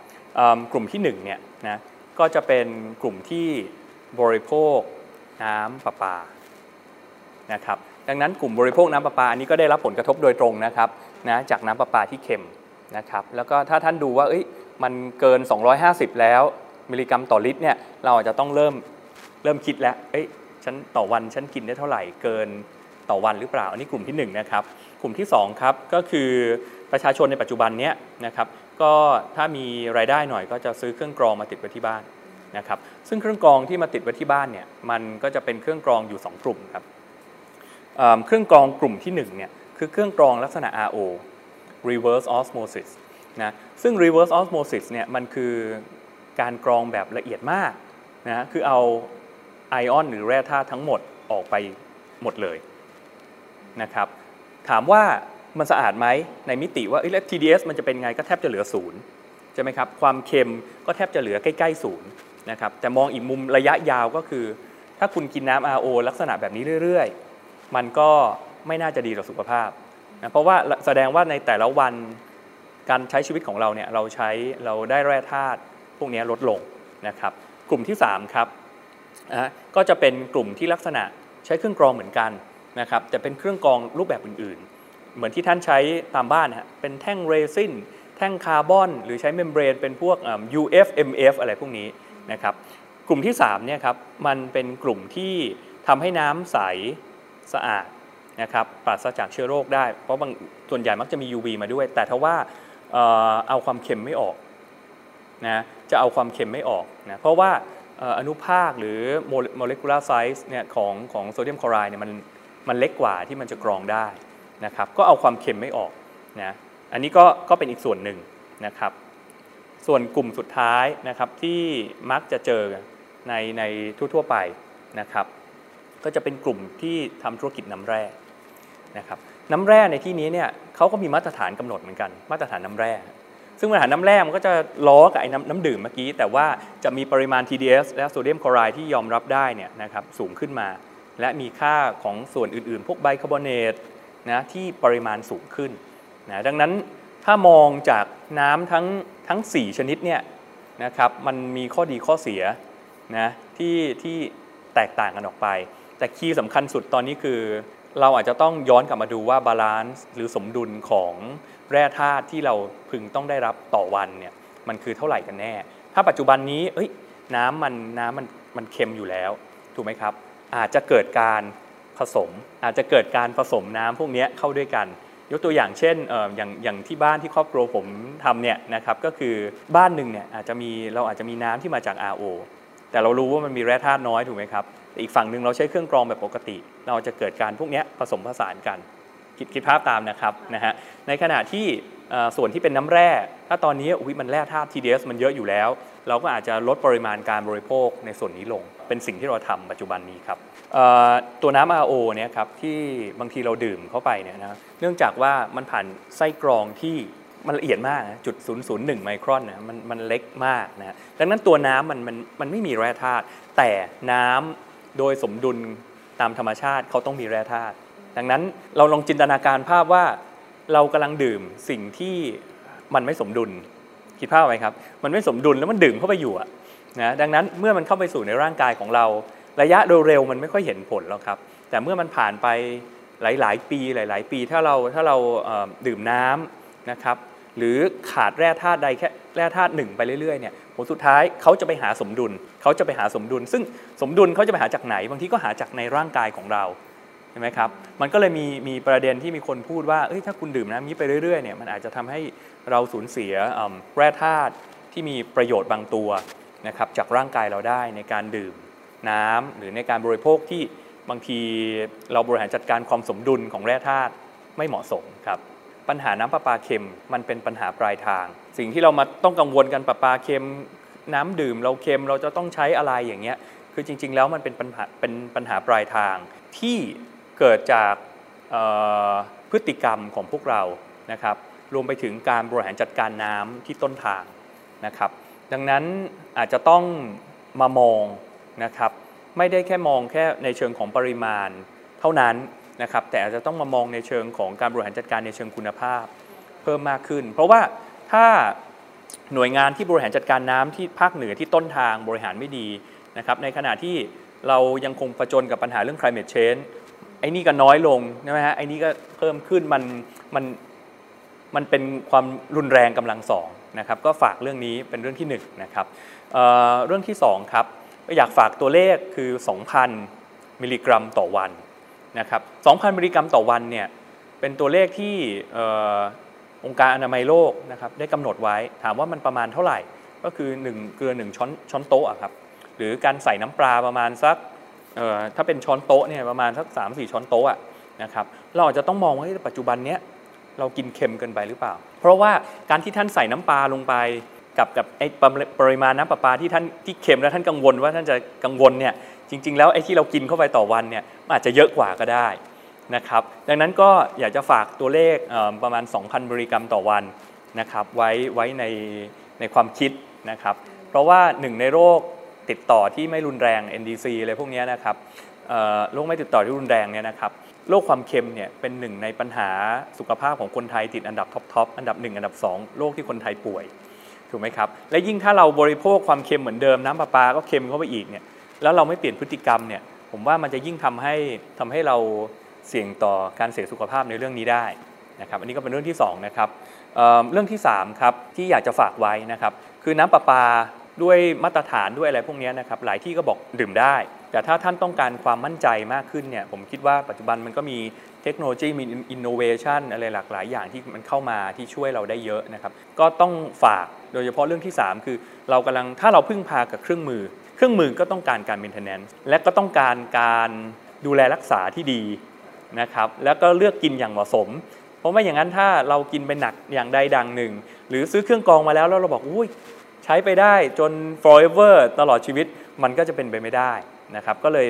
กลุ่มที่1เนี่ยนะก็จะเป็นกลุ่มที่บริโภคน้ำประปานะครับดังนั้นกลุ่มบริโภคน้ำประปาอันนี้ก็ได้รับผลกระทบโดยตรงนะครับนะจากน้ำประปาที่เค็ม นะครับแล้วก็ถ้าท่านดูว่ามันเกิน 250 แล้ว มิลลิกรัมต่อลิตรเนี่ยเราอาจจะต้องเริ่มเริ่มคิดแล้วเอ้ยฉันต่อวันฉันกินได้เท่าไหร่เกินต่อวันหรือเปล่า อันนี้กลุ่มที่1นะครับกลุ่มที่2ครับก็คือประชาชนในปัจจุบันเนี้ยนะครับก็ถ้ามีรายได้หน่อยก็จะซื้อเครื่องกรองมาติดไว้ที่บ้านนะครับซึ่งเครื่องกรองที่มาติดไว้ที่บ้านเนี่ยมันก็จะเป็นเครื่องกรองอยู่ 2 กลุ่มครับเครื่องกรองกลุ่มที่1เนี่ยคือเครื่องกรองลักษณะ RO reverse osmosis นะซึ่ง reverse osmosis เนี่ยมันคือการกรองแบบละเอียดมากนะคือเอาไอออนหรือแร่ธาตุทั้งหมดออกไปหมดเลยนะครับถามว่ามันสะอาดไหมในมิติว่าแล้ว TDS มันจะเป็นไงก็แทบจะเหลือศูนย์ใช่ไหมครับความเค็มก็แทบจะเหลือใกล้ๆศูนย์นะครับแต่มองอีกมุมระยะยาวก็คือ ถ้าคุณกินน้ำ RO ลักษณะแบบนี้เรื่อย ๆ มันก็ไม่น่าจะดีต่อสุขภาพ นะเพราะว่าแสดงว่าในแต่ละวันการใช้ชีวิตของเราเนี่ยเราใช้เราได้แร่ธาตุพวกนี้ลดลงนะครับ กลุ่มที่ 3 ครับนะก็จะเป็นกลุ่มที่ลักษณะใช้เครื่องกรองเหมือนกันนะครับแต่เป็นเครื่องกรองรูปแบบอื่นๆ เหมือนที่ท่านใช้ตามบ้านฮะเป็นแท่งเรซินแท่งคาร์บอน หรือใช้ membrane เป็นพวก UF MF อะไรพวกนี้นะครับกลุ่มที่3เนี่ยครับมันเป็นกลุ่มที่ทำให้น้ำใสสะอาด นะครับปราศจากเชื้อโรคได้ เพราะบางส่วนใหญ่มักจะมี UV มาด้วย แต่ถ้าว่าเอาความเค็มไม่ออกนะจะเอาความเค็มไม่ออกนะเพราะว่าอนุภาคหรือโมเลกุลาร์ไซส์เนี่ยของของโซเดียมคลอไรด์เนี่ยมันมันเล็กกว่าที่มันจะกรองได้นะครับก็เอาความเค็มไม่ออกนะอันนี้ก็ก็เป็นอีกส่วนหนึ่งนะครับ ส่วนกลุ่มสุดท้ายนะครับที่มักจะเจอในในทั่วๆไปนะครับ ก็จะเป็นกลุ่มที่ทำธุรกิจน้ำแร่ นะครับน้ำแร่ในที่นี้เนี่ยเขาก็มีมาตรฐานกำหนดเหมือนกัน มาตรฐานน้ำแร่ ซึ่งมาตรฐานน้ำแร่มันก็จะล้อกับไอ้น้ำน้ำดื่มเมื่อกี้ แต่ว่าจะมีปริมาณ TDS และโซเดียมคลอไรด์ที่ยอมรับได้เนี่ยนะครับสูงขึ้นมา และมีค่าของส่วนอื่นๆ พวกไบคาร์บอเนตนะที่ปริมาณสูงขึ้นนะดังนั้นถ้ามองจากน้ำทั้งทั้ง 4 ชนิดเนี่ยนะครับมันมีข้อดีข้อเสียนะที่ที่แตกต่างกันออกไป แต่ key สำคัญสุดตอนนี้คือ เราอาจจะต้องย้อนกลับมาดูว่า balance หรือสมดุลของแร่ธาตุที่เราพึงต้องได้รับต่อวันเนี่ยมันคือเท่าไหร่กันแน่ ถ้าปัจจุบันนี้เอ้ยน้ำมันน้ำมันมันเค็มอยู่แล้วถูกไหมครับ อาจจะเกิดการผสม อาจจะเกิดการผสมน้ำพวกนี้เข้าด้วยกัน ยกตัวอย่างเช่นออย่างอย่างที่บ้านที่ครอบครัวผมทำเนี่ยนะครับก็คือบ้านหนึ่งเนี่ยอาจจะมีเราอาจจะมีน้ำที่มาจาก RO แต่เรารู้ว่ามันมีแร่ธาตุน้อยถูกไหมครับ อีกฝั่งหนึ่งเราใช้เครื่องกรองแบบปกติ เราจะเกิดการพวกนี้ผสมผสานกันคิดคิดภาพตามนะครับนะฮะในขณะที่ส่วนที่เป็นน้ำแร่ ถ้าตอนนี้อุ้ยมันแร่ธาตุ TDS มันเยอะอยู่แล้ว เราก็อาจจะลดปริมาณการบริโภคในส่วนนี้ลง เป็นสิ่งที่เราทำปัจจุบันนี้ครับตัวน้ำ RO เนี่ยครับที่บางทีเราดื่มเข้าไปเนี่ยนะเนื่องจากว่ามันผ่านไส้กรองที่มันละเอียดมากจุด001ไมครอนนะมันมันเล็กมากนะดังนั้นตัวน้ำมันมันมันไม่มีแร่ธาตุแต่น้ำ โดยสมดุลตามธรรมชาติเขาต้องมีแร่ธาตุดังนั้นเราลองจินตนาการภาพว่าเรากำลังดื่มสิ่งที่มันไม่สมดุลคิดภาพไหมครับ มันไม่สมดุลแล้วมันดื่มเข้าไปอยู่นะดังนั้นเมื่อมันเข้าไปสู่ในร่างกายของเรา ระยะโดยเร็วมันไม่ค่อยเห็นผลหรอกครับ แต่เมื่อมันผ่านไปหลายๆ ปีหลาย ๆ ปีถ้าเราถ้าเราดื่มน้ำนะครับหรือขาดแร่ธาตุใดแค่แร่ธาตุหนึ่งไปเรื่อยๆเนี่ย ผลสุดท้ายเขาจะไปหาสมดุลเขาจะไปหาสมดุล ซึ่งสมดุลเขาจะไปหาจากไหน บางทีก็หาจากในร่างกายของเราเห็นไหมครับมันก็เลยมีมีประเด็นที่มีคนพูดว่าเอ้ยถ้าคุณดื่มน้ำนี้ไปเรื่อยๆเนี่ยมันอาจจะทำให้เราสูญเสียแร่ธาตุที่มีประโยชน์บางตัวนะครับจากร่างกายเราได้ในการดื่มน้ำหรือในการบริโภคที่บางทีเราบริหารจัดการความสมดุลของแร่ธาตุไม่เหมาะสมครับปัญหาน้ำประปาเค็มมันเป็นปัญหาปลายทาง สิ่งที่เรามาต้องกังวลกันประปาเค็มน้ำดื่ม เราเค็มเราจะต้องใช้อะไรอย่างเงี้ยคือจริง ๆ แล้วมันเป็นปัญหาเป็นปัญหาปลายทางที่เกิดจากพฤติกรรมของพวกเรานะครับ รวมไปถึงการบริหารจัดการน้ำที่ต้นทางนะครับ ดังนั้นอาจจะต้องมามองนะครับไม่ได้แค่มองแค่ในเชิงของปริมาณเท่านั้นนะครับ แต่อาจจะต้องมามองในเชิงของการบริหารจัดการในเชิงคุณภาพ เพิ่มมากขึ้น เพราะว่า ถ้าหน่วยงานที่บริหารจัดการน้ำที่ภาคเหนือที่ต้นทางบริหารไม่ดีนะครับในขณะที่เรายังคงประจนกับปัญหาเรื่อง climate change ไอ้นี่ก็น้อยลงใช่ไหมฮะไอ้นี่ก็เพิ่มขึ้นมันมันมันเป็นความรุนแรงกำลังสองนะครับก็ฝากเรื่องนี้เป็นเรื่องที่1นนะครับเเรื่องที่2ครับอยากฝากตัวเลขคือ 2,000 มิลลิกรัมต่อวันนะครับ2,000 มิลลิกรัมต่อวันเนี่ยเป็นตัวเลขที่ องค์การอนามัยโลกนะครับได้กำหนดไว้ ถามว่ามันประมาณเท่าไหร่ ก็คือ 1 เกลือ 1 ช้อนช้อนโต๊ะครับหรือการใส่น้ำปลาประมาณสักถ้าเป็นช้อนโต๊ะเนี่ยประมาณสัก3 4 ช้อนโต๊ะนะครับเราอาจจะต้องมองว่าปัจจุบันเนี้ยเรากินเค็มเกินไปหรือเปล่า เพราะว่าการที่ท่านใส่น้ำปลาลงไปกับกับไอ้ปริมาณน้ำประปาที่ท่านที่เค็มแล้วท่านกังวลว่าท่านจะกังวลเนี่ยจริง ๆ แล้วไอ้ที่เรากินเข้าไปต่อวันเนี่ยอาจจะเยอะกว่าก็ได้ นะครับ ดังนั้นก็อยากจะฝากตัวเลขประมาณ 2,000มิลลิกรัมต่อวันนะครับไว้ไว้ในในความคิดนะครับ เพราะว่าหนึ่งในโรคติดต่อที่ไม่รุนแรง NCD อะไรพวกนี้นะครับโรคไม่ติดต่อที่รุนแรงเนี่ยนะครับโรคความเค็มเนี่ยเป็นหนึ่งในปัญหาสุขภาพของคนไทยติดอันดับ top ๆอันดับ 1 อันดับ 2 โรคที่คนไทยป่วยถูกไหมครับ และยิ่งถ้าเราบริโภคความเค็มเหมือนเดิมน้ำประปาก็เค็มเข้าไปอีกเนี่ยแล้วเราไม่เปลี่ยนพฤติกรรมเนี่ยผมว่ามันจะยิ่งทำให้ทำให้เรา เสี่ยงต่อการเสียสุขภาพในเรื่องนี้ได้นะครับ อันนี้ก็เป็นเรื่องที่2นะครับเรื่องที่ 3 ครับ ที่อยากจะฝากไว้นะครับ คือน้ำประปาด้วยมาตรฐานด้วยอะไรพวกนี้นะครับ หลายที่ก็บอกดื่มได้ แต่ถ้าท่านต้องการความมั่นใจมากขึ้นเนี่ย ผมคิดว่าปัจจุบันมันก็มีเทคโนโลยีมีอินโนเวชันอะไรหลากหลายอย่างที่มันเข้ามาที่ช่วยเราได้เยอะนะครับ ก็ต้องฝากโดยเฉพาะเรื่องที่ 3 คือเรากำลังถ้าเราพึ่งพากับเครื่องมือ เครื่องมือก็ต้องการการ maintenance และก็ต้องการการดูแลรักษาที่ดี นะครับแล้วก็เลือกกินอย่างเหมาะสม เพราะไม่อย่างนั้นถ้าเรากินไปหนักอย่างใดดังหนึ่ง หรือซื้อเครื่องกรองมาแล้วแล้วเราบอกอุ้ยใช้ไปได้จน forever ตลอดชีวิตมันก็จะเป็นไปไม่ได้นะครับก็เลย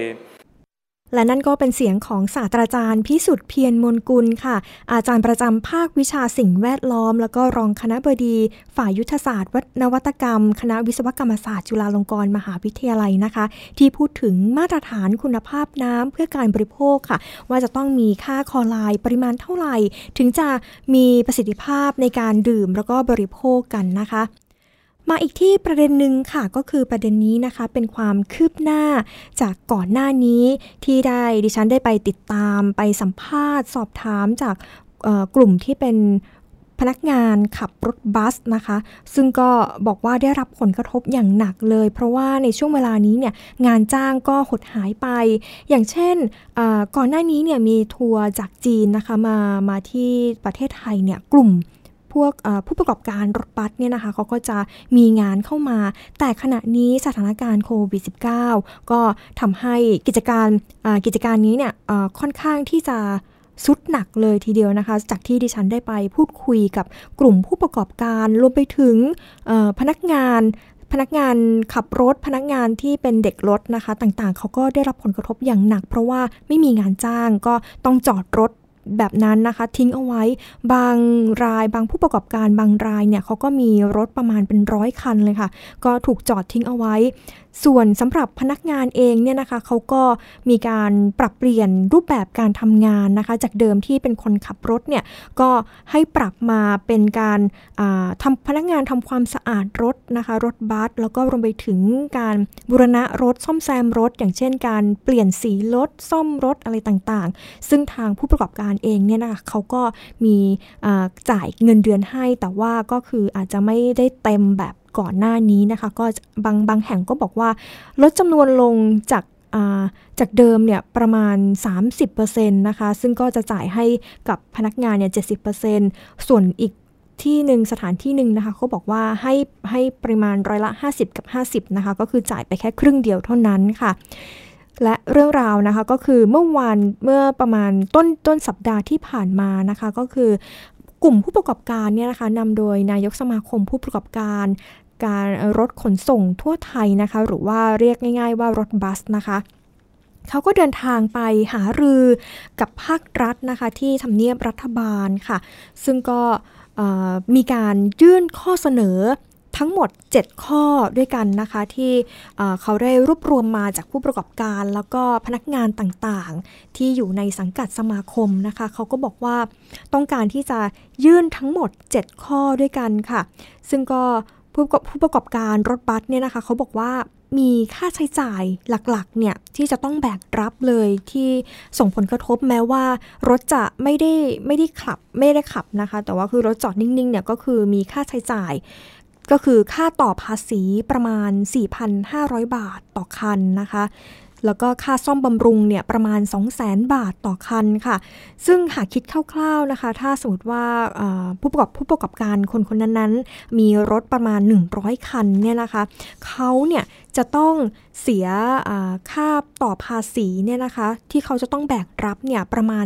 และนั่นก็เป็นเสียงของศาสตราจารย์พิสุทธิ์เพียรมนกุลค่ะ อาจารย์ประจำภาควิชาสิ่งแวดล้อม แล้วก็รองคณะบดี ฝ่ายยุทธศาสตร์นวัตกรรม คณะวิศวกรรมศาสตร์จุฬาลงกรณ์มหาวิทยาลัยนะคะ ที่พูดถึงมาตรฐานคุณภาพน้ำเพื่อการบริโภคค่ะ ว่าจะต้องมีค่าคอไลน์ปริมาณเท่าไหร่ ถึงจะมีประสิทธิภาพในการดื่มแล้วก็บริโภคกันนะคะ มาอีกที่ประเด็นหนึ่งค่ะก็คือประเด็นนี้นะคะ เป็นความคืบหน้าจากก่อนหน้านี้ที่ได้ดิฉันได้ไปติดตามไปสัมภาษณ์ สอบถามจากกลุ่มที่เป็นพนักงานขับรถบัสนะคะ ซึ่งก็บอกว่าได้รับผลกระทบอย่างหนักเลย เพราะว่าในช่วงเวลานี้เนี่ยงานจ้างก็หดหายไป อย่างเช่นก่อนหน้านี้เนี่ยมีทัวร์จากจีนนะคะมามาที่ประเทศไทยเนี่ยกลุ่ม พวกผู้ประกอบการรถบัสเนี่ยนะคะเขาก็จะมีงานเข้ามา แต่ขณะนี้สถานการณ์โควิด -19 ก็ทำให้กิจการกิจการนี้เนี่ยค่อนข้างที่จะสุดหนักเลยทีเดียวนะคะ จากที่ดิฉันได้ไปพูดคุยกับกลุ่มผู้ประกอบการรวมไปถึงพนักงานพนักงานขับรถพนักงานที่เป็นเด็กรถนะคะ ต่างๆ เขาก็ได้รับผลกระทบอย่างหนัก เพราะว่าไม่มีงานจ้างก็ต้องจอดรถ แบบนั้นนะคะทิ้งเอาไว้บางรายบางผู้ประกอบการบางรายเนี่ยเขาก็มีรถประมาณเป็นร้อยคันเลยค่ะ ก็ถูกจอดทิ้งเอาไว้ ส่วนสำหรับพนักงานเองเนี่ยนะคะเขาก็มีการปรับเปลี่ยนรูปแบบการทำงานนะคะ จากเดิมที่เป็นคนขับรถเนี่ยก็ให้ปรับมาเป็นการทำพนักงานทำความสะอาดรถนะคะ รถบัสแล้วก็รวมไปถึงการบูรณะรถซ่อมแซมรถ อย่างเช่น การเปลี่ยนสีรถซ่อมรถอะไรต่างๆ ซึ่งทางผู้ประกอบการเองเนี่ยนะคะเขาก็มีจ่ายเงินเดือนให้ แต่ว่าก็คืออาจจะไม่ได้เต็มแบบ ก่อนหน้านี้นะคะ ก็บางบางแห่งก็บอกว่าลดจำนวนลงจากจากเดิมเนี่ยประมาณ 30%นะคะ ซึ่งก็จะจ่ายให้กับพนักงานเนี่ย70%ส่วนอีกที่หนึ่งสถานที่หนึ่งนะคะเขาบอกว่าให้ให้ปริมาณร้อยละ 50 กับ 50 นะคะ ก็คือจ่ายไปแค่ครึ่งเดียวเท่านั้นค่ะ และเรื่องราวนะคะก็คือเมื่อวานเมื่อประมาณต้นต้นสัปดาห์ที่ผ่านมานะคะ ก็คือ กลุ่มผู้ประกอบการเนี่ยนะคะนำโดยนายกสมาคมผู้ประกอบการการรถขนส่งทั่วไทยนะคะ หรือว่าเรียกง่าย ๆว่ารถบัสนะคะเขาก็เดินทางไปหารือกับภาครัฐนะคะที่ทำเนียบรัฐบาลค่ะ ซึ่งก็มีการยื่นข้อเสนอ ทั้งหมด 7 ข้อด้วยกันนะคะที่เขาได้รวบรวมมาจากผู้ประกอบการ แล้วก็พนักงานต่างๆ ที่อยู่ในสังกัดสมาคมนะคะ เขาก็บอกว่าต้องการที่จะยื่นทั้งหมด 7 ข้อด้วยกันค่ะ ซึ่งก็ผู้ผู้ประกอบการรถบัสเนี่ยนะคะเขาบอกว่ามีค่าใช้จ่ายหลักๆเนี่ยที่จะต้องแบกรับเลยที่ส่งผลกระทบแม้ว่ารถจะไม่ได้ไม่ได้ขับไม่ได้ขับนะคะ แต่ว่าคือรถจอดนิ่งๆเนี่ยก็คือมีค่าใช้จ่าย ก็คือค่าต่อภาษีประมาณ 4,500 บาทต่อคันนะคะ แล้วก็ค่าซ่อมบำรุงเนี่ยประมาณ 2 0 0แสนบาทต่อคันค่ะ ซึ่งหากคิดคร่าวๆนะคะ ถ้าสมมติว่าผู้ประกอบผู้ประกอบการคนคนนั้นๆ มีรถประมาณ 100 คันเนี่ยนะคะเขาเนี่ยจะต้องเสียค่าต่อภาษีเนี่ยนะคะ ที่เขาจะต้องแบกรับเนี่ยประมาณ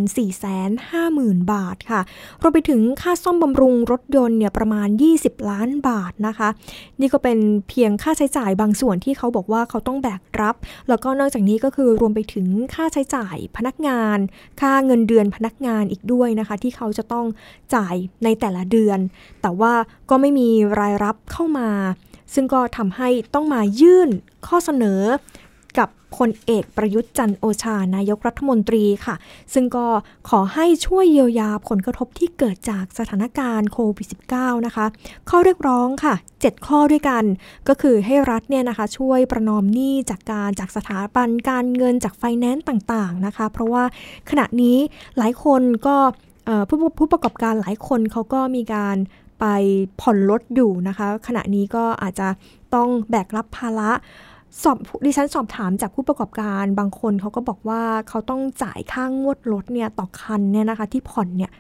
450,000 บาทค่ะรวมไปถึงค่าซ่อมบำรุงรถยนต์เนี่ยประมาณ 20 ล้านบาทนะคะ นี่ก็เป็นเพียงค่าใช้จ่ายบางส่วนที่เขาบอกว่าเขาต้องแบกรับ แล้วก็นอกจากนี้ก็คือรวมไปถึงค่าใช้จ่ายพนักงาน ค่าเงินเดือนพนักงานอีกด้วยนะคะ ที่เขาจะต้องจ่ายในแต่ละเดือน แต่ว่าก็ไม่มีรายรับเข้ามา ซึ่งก็ทำให้ต้องมายื่นข้อเสนอกับพลเอกประยุทธ์จันโอชานายกรัฐมนตรีค่ะ ซึ่งก็ขอให้ช่วยเยียวยาผลกระทบที่เกิดจากสถานการณ์โควิด -19 นะคะ ข้อเรียกร้องค่ะ 7 ข้อด้วยกัน ก็คือให้รัฐเนี่ยนะคะช่วยประนอมหนี้จากการจากสถาบันการเงินจากไฟแนนซ์ต่างๆนะคะ เพราะว่าขณะนี้หลายคนก็ผู้ผู้ประกอบการหลายคนเขาก็มีการ ไปผ่อนรถอยู่นะคะ ขณะนี้ก็อาจจะต้องแบกรับภาระสอบดิฉันสอบถามจากผู้ประกอบการบางคนเขาก็บอกว่าเขาต้องจ่ายค่างงวดรถเนี่ยต่อคันเนี่ยนะคะที่ผ่อนเนี่ย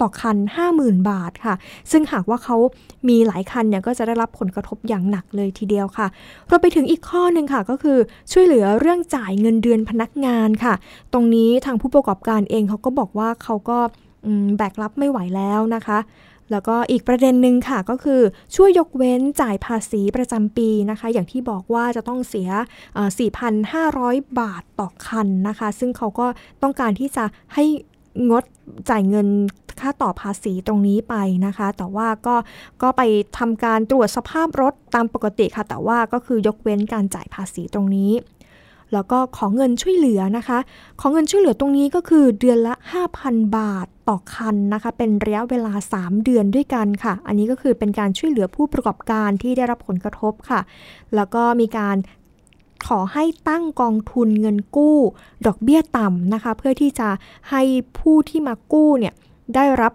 ต่อคัน 50,000 บาทค่ะ ซึ่งหากว่าเขามีหลายคันเนี่ยก็จะได้รับผลกระทบอย่างหนักเลยทีเดียวค่ะเราไปถึงอีกข้อหนึ่งค่ะ ก็คือช่วยเหลือเรื่องจ่ายเงินเดือนพนักงานค่ะ ตรงนี้ทางผู้ประกอบการเองเขาก็บอกว่าเขาก็แบกรับไม่ไหวแล้วนะคะ แล้วก็อีกประเด็นหนึ่งค่ะก็คือช่วยยกเว้นจ่ายภาษีประจำปีนะคะ อย่างที่บอกว่าจะต้องเสีย 4,500 บาทต่อคันนะคะ ซึ่งเขาก็ต้องการที่จะให้งดจ่ายเงินค่าต่อภาษีตรงนี้ไปนะคะ แต่ว่าก็ก็ไปทำการตรวจสภาพรถตามปกติค่ะ แต่ว่าก็คือยกเว้นการจ่ายภาษีตรงนี้ แล้วก็ขอเงินช่วยเหลือนะคะ ขอเงินช่วยเหลือตรงนี้ก็คือเดือนละ 5,000 บาท ต่อคันนะคะ เป็นระยะเวลา 3 เดือนด้วยกันค่ะ อันนี้ก็คือเป็นการช่วยเหลือผู้ประกอบการที่ได้รับผลกระทบค่ะ แล้วก็มีการขอให้ตั้งกองทุนเงินกู้ ดอกเบี้ยต่ำนะคะ เพื่อที่จะให้ผู้ที่มากู้เนี่ยได้รับ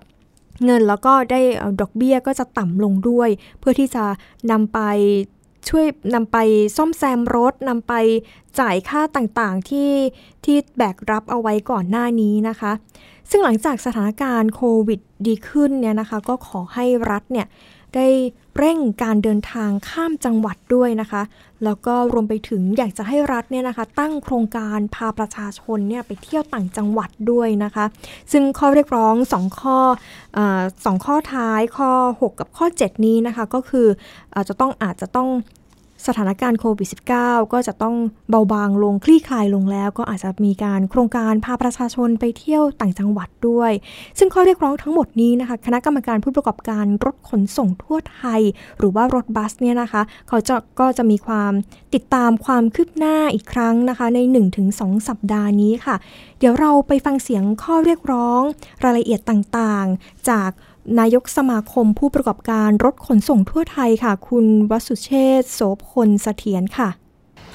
เงินแล้วก็ได้ดอกเบี้ยก็จะต่ำลงด้วย เพื่อที่จะนำไปช่วยนำไปซ่อมแซมรถนำไปจ่ายค่าต่างๆที่ที่แบกรับเอาไว้ก่อนหน้านี้นะคะ ซึ่งหลังจากสถานการณ์โควิดดีขึ้นเนี่ยนะคะก็ขอให้รัฐเนี่ยได้เร่งการเดินทางข้ามจังหวัดด้วยนะคะ แล้วก็รวมไปถึงอยากจะให้รัฐเนี่ยนะคะ ตั้งโครงการพาประชาชนเนี่ยไปเที่ยวต่างจังหวัดด้วยนะคะ ซึ่งข้อเรียกร้อง 2 ข้อสองข้อท้ายข้อ 6 กับข้อ 7 นี้นะคะ ก็คืออจะต้องอาจจะต้อง สถานการณ์โควิด -19 ก็จะต้องเบาบางลงคลี่คลายลงแล้ว ก็อาจจะมีการโครงการพาประชาชนไปเที่ยวต่างจังหวัดด้วย ซึ่งข้อเรียกร้องทั้งหมดนี้นะคะ คณะกรรมการผู้ประกอบการรถขนส่งทั่วไทย หรือว่ารถบัสเนี่ยนะคะ เขาจะก็จะมีความติดตามความคืบหน้าอีกครั้งนะคะ ใน 1-2 สัปดาห์นี้ค่ะ เดี๋ยวเราไปฟังเสียงข้อเรียกร้อง รายละเอียดต่างๆ จาก นายกสมาคมผู้ประกอบการรถขนส่งทั่วไทยค่ะ คุณวสุเชษโสพลเสถียรค่ะ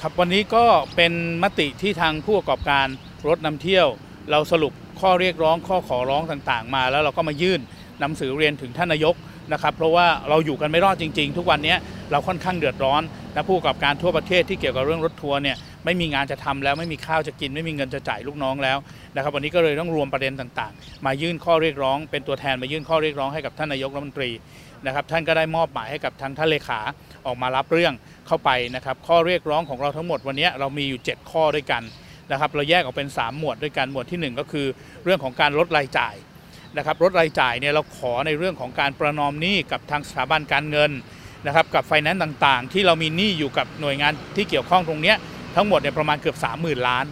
ครับวันนี้ก็เป็นมติที่ทางผู้ประกอบการรถนำเที่ยว เราสรุปข้อเรียกร้องข้อขอร้องต่างๆ มา แล้วเราก็มายื่นหนำสือเรียนถึงท่านนายกนะครับเพราะว่าเราอยู่กันไม่รอดจริง ๆ ทุกวันนี้เราค่อนข้างเดือดร้อนนะผู้ประกอบการทั่วประเทศที่เกี่ยวกับเรื่องรถทัวร์เนี่ย ไม่มีงานจะทำแล้วไม่มีข้าวจะกิน ไม่มีเงินจะจ่ายลูกน้องแล้วนะครับวันนี้ก็เลยต้องรวมประเด็นต่างๆ มายื่นข้อเรียกร้อง เป็นตัวแทนมายื่นข้อเรียกร้องให้กับท่านนายกรัฐมนตรีนะครับท่านก็ได้มอบหมายให้กับทางท่านเลขาออกมารับเรื่องเข้าไปนะครับข้อเรียกร้องของเราทั้งหมดวันนี้เรามีอยู่ 7 ข้อด้วยกันนะครับเราแยกออกเป็น 3 หมวดด้วยกันหมวดที่ 1 ก็คือเรื่องของการลดรายจ่ายนะครับลดรายจ่ายเนี่ยเราขอในเรื่องของการประนอมหนี้กับทางสถาบันการเงินนะครับกับไฟแนนซ์ต่างๆ ที่เรามีหนี้อยู่กับหน่วยงานที่เกี่ยวข้องตรงนี้ ทั้งหมดเนี่ยประมาณเกือบ 30,000 ล้าน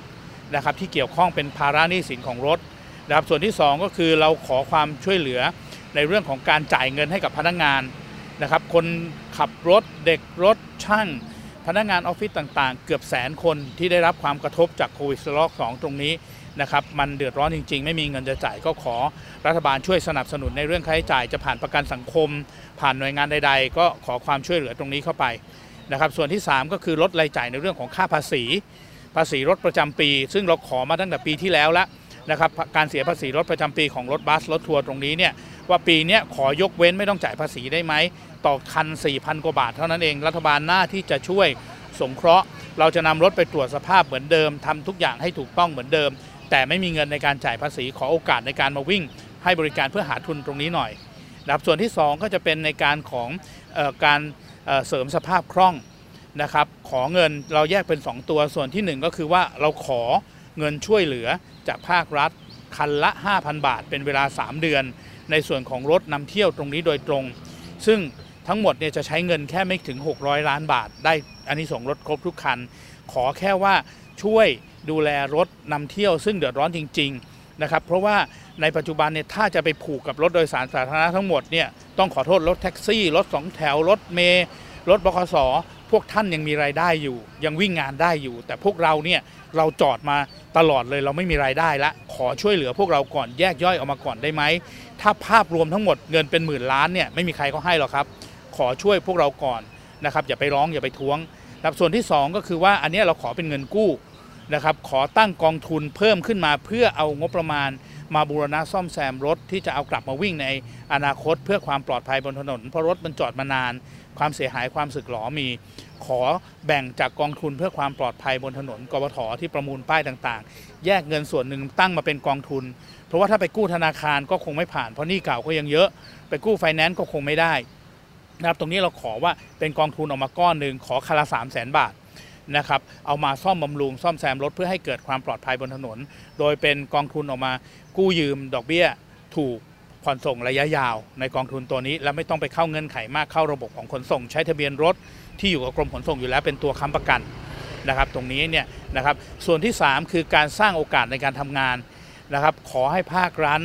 นะครับที่เกี่ยวข้องเป็นภาระหนี้สินของรถนะครับส่วนที่ 2 ก็คือเราขอความช่วยเหลือในเรื่องของการจ่ายเงินให้กับพนักงานนะครับคนขับรถเด็กรถช่าง พนักงานออฟฟิศต่างๆ เกือบแสนคนที่ได้รับความกระทบจากโควิดระลอก2ตรงนี้นะครับมันเดือดร้อนจริง ๆ ไม่มีเงินจะจ่ายก็ขอรัฐบาลช่วยสนับสนุนในเรื่องค่าใช้จ่ายจะผ่านประกันสังคม ผ่านหน่วยงานใด ๆ ก็ขอความช่วยเหลือตรงนี้เข้าไป นะครับส่วนที่ 3 ก็คือลดรายจ่ายในเรื่องของค่าภาษี ภาษีรถประจำปี ซึ่งเราขอมาตั้งแต่ปีที่แล้วล้วนะครับการเสียภาษีรถประจำปีของรถบัสรถทัวร์ตรงนี้เนี่ยว่าปีนี้ขอยกเว้นไม่ต้องจ่ายภาษีได้ไหมต่อคัน 4,000 กว่าบาทเท่านั้นเองรัฐบาลหน้าที่จะช่วยสงเคราะห์ เราจะนำรถไปตรวจสภาพเหมือนเดิมทำทุกอย่างให้ถูกต้องเหมือนเดิม แต่ไม่มีเงินในการจ่ายภาษีขอโอกาสในการมาวิ่ง ให้บริการเพื่อหาทุนตรงนี้หน่อยนะครับส่วนที่ 2 ก็จะเป็นในการของ การเสริมสภาพคล่องนะครับขอเงินเราแยกเป็น 2 ตัวส่วนที่ 1 ก็คือว่าเราขอเงินช่วยเหลือจากภาครัฐ คันละ 5,000 บาท เป็นเวลา 3 เดือน ในส่วนของรถนำเที่ยวตรงนี้โดยตรง ซึ่งทั้งหมดเนี่ยจะใช้เงินแค่ไม่ถึง 600 ล้านบาท ได้อันนี้ส่งรถครบทุกคัน ขอแค่ว่าช่วยดูแลรถนำเที่ยวซึ่งเดือดร้อนจริง ๆ นะครับเพราะว่าในปัจจุบันเนี่ยถ้าจะไปผูกกับรถโดยสารสาธารณะทั้งหมดเนี่ยต้องขอโทษรถแท็กซี่ รถสองแถว รถเมย์รถบขสพวกท่านยังมีรายได้อยู่ ยังวิ่งงานได้อยู่ แต่พวกเราเนี่ยเราจอดมาตลอดเลยเราไม่มีรายได้ละ ขอช่วยเหลือพวกเราก่อนแยกย่อยออกมาก่อนได้ไหม ถ้าภาพรวมทั้งหมดเงินเป็นหมื่นล้านเนี่ยไม่มีใครเขาให้หรอกครับ ขอช่วยพวกเราก่อนนะครับอย่าไปร้องอย่าไปท้วงครับส่วนที่ 2 ก็คือว่าอันนี้เราขอเป็นเงินกู้ นะครับขอตั้งกองทุนเพิ่มขึ้นมาเพื่อเอางบประมาณ มาบูรณะซ่อมแซมรถที่จะเอากลับมาวิ่งในอนาคต เพื่อความปลอดภัยบนถนนเพราะรถมันจอดมานาน ความเสียหายความสึกหรอมี ขอแบ่งจากกองทุนเพื่อความปลอดภัยบนถนนกบถที่ประมูลป้ายต่างๆ แยกเงินส่วนหนึ่งตั้งมาเป็นกองทุน เพราะว่าถ้าไปกู้ธนาคารก็คงไม่ผ่านเพราะหนี้เก่าก็ยังเยอะ ไปกู้ไฟแนนซ์ก็คงไม่ได้นะครับตรงนี้เราขอว่าเป็นกองทุนออกมาก้อนหนึ่งขอคาละสามแสนบาท นะครับเอามาซ่อมบำรุงซ่อมแซมรถเพื่อให้เกิดความปลอดภัยบนถนน โดยเป็นกองทุนออกมากู้ยืมดอกเบี้ยถูกผ่อนส่งระยะยาวในกองทุนตัวนี้ และไม่ต้องไปเข้าเงื่อนไขมากเข้าระบบของขนส่ง ใช้ทะเบียนรถที่อยู่กับกรมขนส่งอยู่แล้วเป็นตัวค้ำประกันนะครับ ตรงนี้เนี่ยนะครับส่วนที่ 3 คือการสร้างโอกาสในการทำงานนะครับ ขอให้ภาครัฐ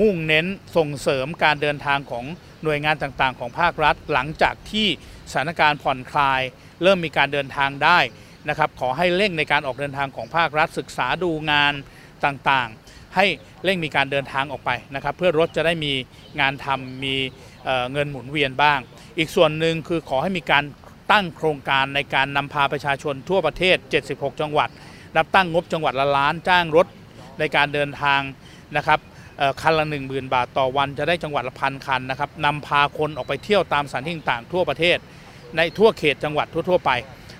มุ่งเน้นส่งเสริมการเดินทางของหน่วยงานต่างๆ ของภาครัฐ หลังจากที่สถานการณ์ผ่อนคลาย เริ่มมีการเดินทางได้นะครับขอให้เร่งในการออกเดินทางของภาครัฐศึกษาดูงานต่างๆ ให้เร่งมีการเดินทางออกไปนะครับ เพื่อรถจะได้มีงานทำมีเเงินหมุนเวียนบ้าง อีกส่วนหนึ่งคือขอให้มีการตั้งโครงการในการนำพาประชาชนทั่วประเทศ 76 จังหวัด รับตั้งงบจังหวัดละล้านจ้างรถในการเดินทางนะครับคันละ 1 0,000 บาทต่อวันจะได้จังหวัดละพันคันนะครับนำพาคนออกไปเที่ยวตามสถานที่ต่างๆทั่วประเทศ ในทั่วเขตจังหวัดทั่ว ๆ ไป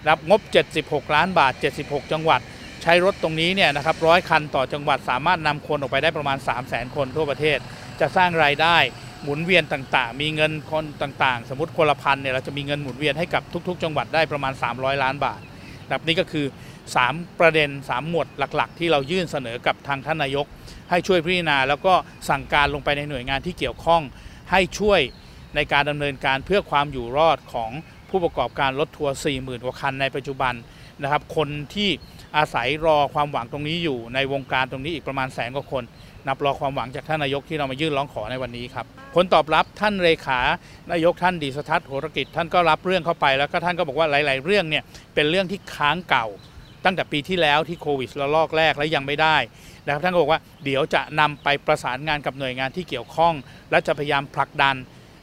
รับงบ 76 ล้านบาท 76 จังหวัด ใช้รถตรงนี้เนี่ยนะครับร้อยคันต่อจังหวัดสามารถนำคนออกไปได้ประมาณ 3 0 0 0 0 0 คนทั่วประเทศ จะสร้างรายได้หมุนเวียนต่างๆ มีเงินคนต่างๆ สมมติคนละพันเนี่ยเราจะมีเงินหมุนเวียนให้กับทุก ๆ จังหวัดได้ประมาณ 300 ล้านบาทแบบนี้ก็คือ 3 ประเด็น 3 หมวดหลักๆ ที่เรายื่นเสนอกับทางท่านนายก ให้ช่วยพิจารณาแล้วก็สั่งการลงไปในหน่วยงานที่เกี่ยวข้อง ให้ช่วยในการดำเนินการเพื่อความอยู่รอดของ ผู้ประกอบการรถทัวร์40,000กว่าคันในปัจจุบันนะครับ คนที่อาศัยรอความหวังตรงนี้อยู่ในวงการตรงนี้อีกประมาณแสนกว่าคน นับรอความหวังจากท่านนายกที่เรามายื่นร้องขอในวันนี้ครับผลตอบรับท่านเลขานายกท่านดีสทัศน์โหรกิจ ท่านก็รับเรื่องเข้าไปแล้วก็ท่านก็บอกว่าหลาย ๆ เรื่องเนี่ยเป็นเรื่องที่ค้างเก่า ตั้งแต่ปีที่แล้วที่โควิดระลอกแรกแล้วยังไม่ได้นะครับท่านก็บอกว่าเดี๋ยวจะนำไปประสานงานกับหน่วยงานที่เกี่ยวข้อง และจะพยายามผลักดัน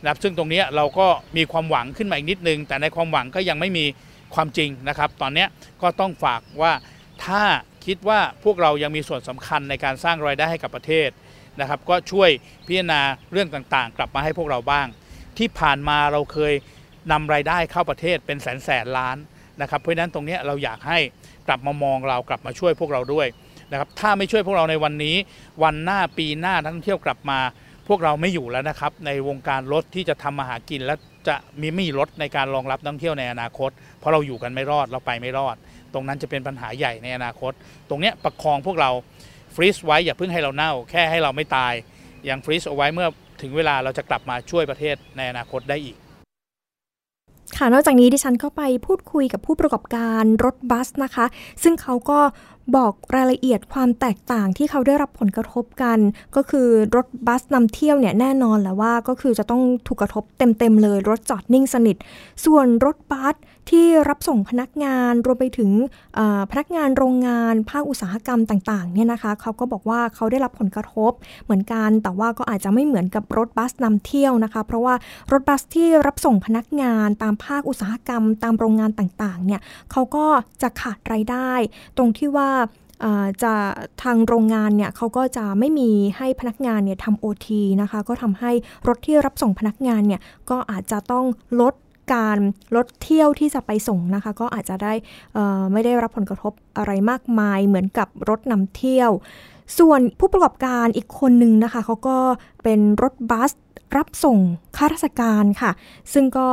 นะครับซึ่งตรงนี้เราก็มีความหวังขึ้นมาอีกนิดนึง แต่ในความหวังก็ยังไม่มีความจริงนะครับ ตอนนี้ก็ต้องฝากว่าถ้าคิดว่าพวกเรายังมีส่วนสำคัญในการสร้างรายได้ให้กับประเทศนะครับ ก็ช่วยพิจารณาเรื่องต่างๆ กลับมาให้พวกเราบ้าง ที่ผ่านมาเราเคยนำรายได้เข้าประเทศเป็นแสนแสนล้านนะครับ เพราะฉะนั้นตรงนี้เราอยากให้กลับมามองเรากลับมาช่วยพวกเราด้วยนะครับถ้าไม่ช่วยพวกเราในวันนี้ วันหน้าปีหน้านักท่องเที่ยวกลับมา พวกเราไม่อยู่แล้วนะครับ ในวงการรถที่จะทำมาหากินและจะมีไม่มีรถในการรองรับนักท่องเที่ยวในอนาคต เพราะเราอยู่กันไม่รอดเราไปไม่รอด ตรงนั้นจะเป็นปัญหาใหญ่ในอนาคต ตรงนี้ประคองพวกเราฟรีซไว้อย่าเพิ่งให้เราเน่า แค่ให้เราไม่ตายยังฟรีซเอาไว้เมื่อถึงเวลาเราจะกลับมาช่วยประเทศในอนาคตได้อีกค่ะนอกจากนี้ดิฉันก็ไปพูดคุยกับผู้ประกอบการรถบัสนะคะ ซึ่งเขาก็บอกรายละเอียดความแตกต่างที่เขาได้รับผลกระทบกัน ก็คือรถบัสนำเที่ยวเนี่ยแน่นอนแหละว่าก็คือจะต้องถูกกระทบเต็มๆเลย รถจอดนิ่งสนิท ส่วนรถบัสที่รับส่งพนักงานรวมไปถึงพนักงานโรงงานภาคอุตสาหกรรมต่างๆเนี่ยนะคะเขาก็บอกว่าเขาได้รับผลกระทบเหมือนกัน แต่ว่าก็อาจจะไม่เหมือนกับรถบัสนำเที่ยวนะคะ เพราะว่ารถบัสที่รับส่งพนักงานตามภาคอุตสาหกรรม ตามโรงงานต่างๆเนี่ยเขาก็จะขาดรายได้ ตรงที่ว่าจะทางโรงงานเนี่ยเขาก็จะไม่มีให้พนักงานเนี่ยทำโอทีนะคะ ก็ทำให้รถที่รับส่งพนักงานเนี่ยก็อาจจะต้องลดการลดเที่ยวที่จะไปส่งนะคะ ก็อาจจะได้ไม่ได้รับผลกระทบอะไรมากมายเหมือนกับรถนำเที่ยว ส่วนผู้ประกอบการอีกคนหนึ่งนะคะเขาก็เป็นรถบัสรับส่งข้าราชการค่ะ ซึ่งก็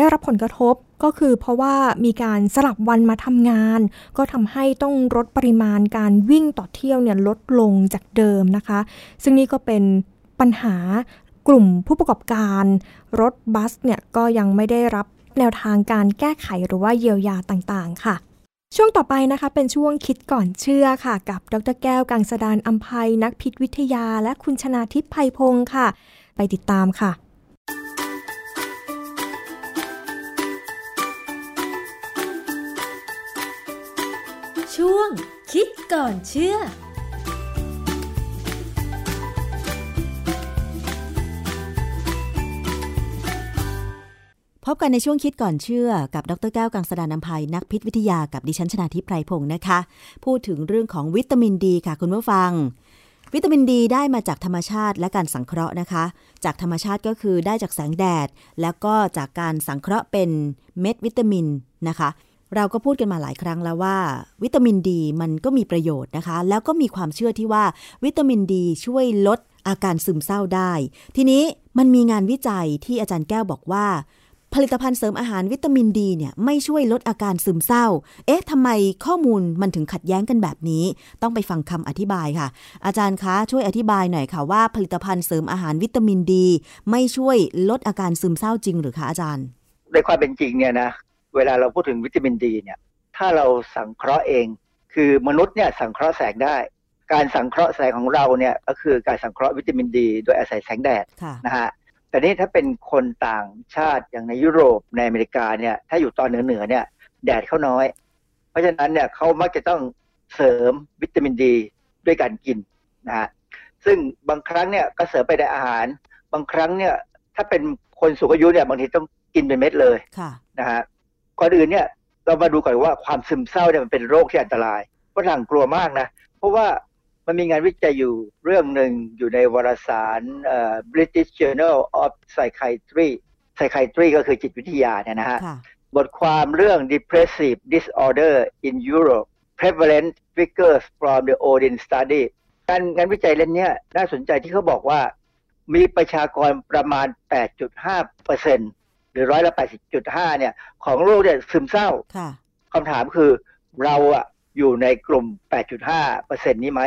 ได้รับผลกระทบก็คือเพราะว่ามีการสลับวันมาทำงาน ก็ทำให้ต้องลดปริมาณการวิ่งต่อเที่ยวเนี่ยลดลงจากเดิมนะคะ ซึ่งนี่ก็เป็นปัญหากลุ่มผู้ประกอบการ รถบัสเนี่ยก็ยังไม่ได้รับแนวทางการแก้ไขหรือว่าเยียวยาต่างๆ ค่ะช่วงต่อไปนะคะเป็นช่วงคิดก่อนเชื่อค่ะ กับดรแก้วกังสดานอัมภัยนักพิษวิทยา และคุณชนาทิพย์ไพพงศ์ค่ะ ไปติดตามค่ะ ก่อนเชื่อพบกันในช่วงคิดก่อนเชื่อกับดรแก้วกังสดานนภัยนักพิษวิทยากับดิฉันชนาทิพไพรพงศ์นะคะ พูดถึงเรื่องของวิตามินดีค่ะคุณผู้ฟัง วิตามินดีได้มาจากธรรมชาติและการสังเคราะห์นะคะ จากธรรมชาติก็คือได้จากแสงแดด แล้วก็จากการสังเคราะห์เป็นเม็ดวิตามินนะคะ เราก็พูดกันมาหลายครั้งแล้วว่า วิตามินดีมันก็มีประโยชน์นะคะ แล้วก็มีความเชื่อที่ว่าวิตามินดีช่วยลดอาการซึมเศร้าได้ ทีนี้มันมีงานวิจัยที่อาจารย์แก้วบอกว่า ผลิตภัณฑ์เสริมอาหารวิตามินดีเนี่ยไม่ช่วยลดอาการซึมเศร้า เอ๊ะทำไมข้อมูลมันถึงขัดแย้งกันแบบนี้ ต้องไปฟังคำอธิบายค่ะ อาจารย์คะช่วยอธิบายหน่อยค่ะว่าผลิตภัณฑ์เสริมอาหารวิตามินดี ไม่ช่วยลดอาการซึมเศร้าจริงหรือคะอาจารย์ในความเป็นจริงเนี่ยนะ เวลาเราพูดถึงวิตามินดีเนี่ยถ้าเราสังเคราะห์เอง คือมนุษย์เนี่ยสังเคราะห์แสงได้ การสังเคราะห์แสงของเราเนี่ยก็คือการสังเคราะห์วิตามินดี โดยอาศัยแสงแดดนะฮะแต่นี่ถ้าเป็นคนต่างชาติอย่างในยุโรปในอเมริกาเนี่ยถ้าอยู่ตอนเหนือเหนือเนี่ยแดดเขาน้อย เพราะฉะนั้นเนี่ยเขามักจะต้องเสริมวิตามินดีด้วยการกินนะฮะซึ่งบางครั้งเนี่ยก็เสริมไปในอาหาร บางครั้งเนี่ยถ้าเป็นคนสูงอายุเนี่ยบางทีต้องกินเป็นเม็ดเลยนะฮะ ก่อนอื่นเนี่ยเรามาดูก่อนว่าความซึมเศร้าเนี่ยมันเป็นโรคที่อันตรายฝรั่งกลัวมากนะ เพราะว่ามันมีงานวิจัยอยู่เรื่องหนึ่งอยู่ในวารสาร British Journal of Psychiatry Psychiatry ก็คือจิตวิทยาเนี่ยนะฮะ บทความเรื่อง depressive disorder in Europe prevalent figures from the Odin study การงานวิจัยเล่มนี้น่าสนใจที่เขาบอกว่ามีประชากรประมาณ 8.5% หรือร้อยละ80.5เนี่ย ของโรคเนี่ยซึมเศร้าคำถามคือเราอะอยู่ในกลุ่ม 8.5เปอร์เซ็นนี้ไหม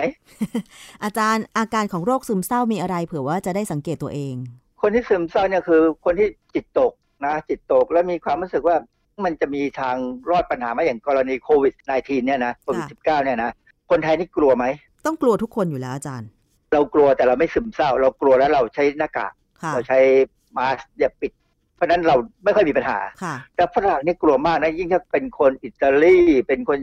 อาจารย์อาการของโรคซึมเศร้ามีอะไรเผื่อว่าจะได้สังเกตตัวเอง คนที่ซึมเศร้าเนี่ยคือ คนที่จิตตกนะจิตตกแล้วมีความรู้สึกว่ามันจะมีทางรอดปัญหาไหมอย่างกรณีโควิด -19 เนี่ยนะโควิด -19 เนี่ยนะ คนไทยนี่กลัวไหม ต้องกลัวทุกคนอยู่แล้วอาจารย์ เรากลัวแต่เราไม่ซึมเศร้า เรากลัวแล้วเราใช้หน้ากากเราใช้มาสก์ปิด เพราะนั้นเราไม่ค่อยมีปัญหา แต่ฝรั่งนี่กลัวมากนะ ยิ่งถ้าเป็นคนอิตาลีเป็นคน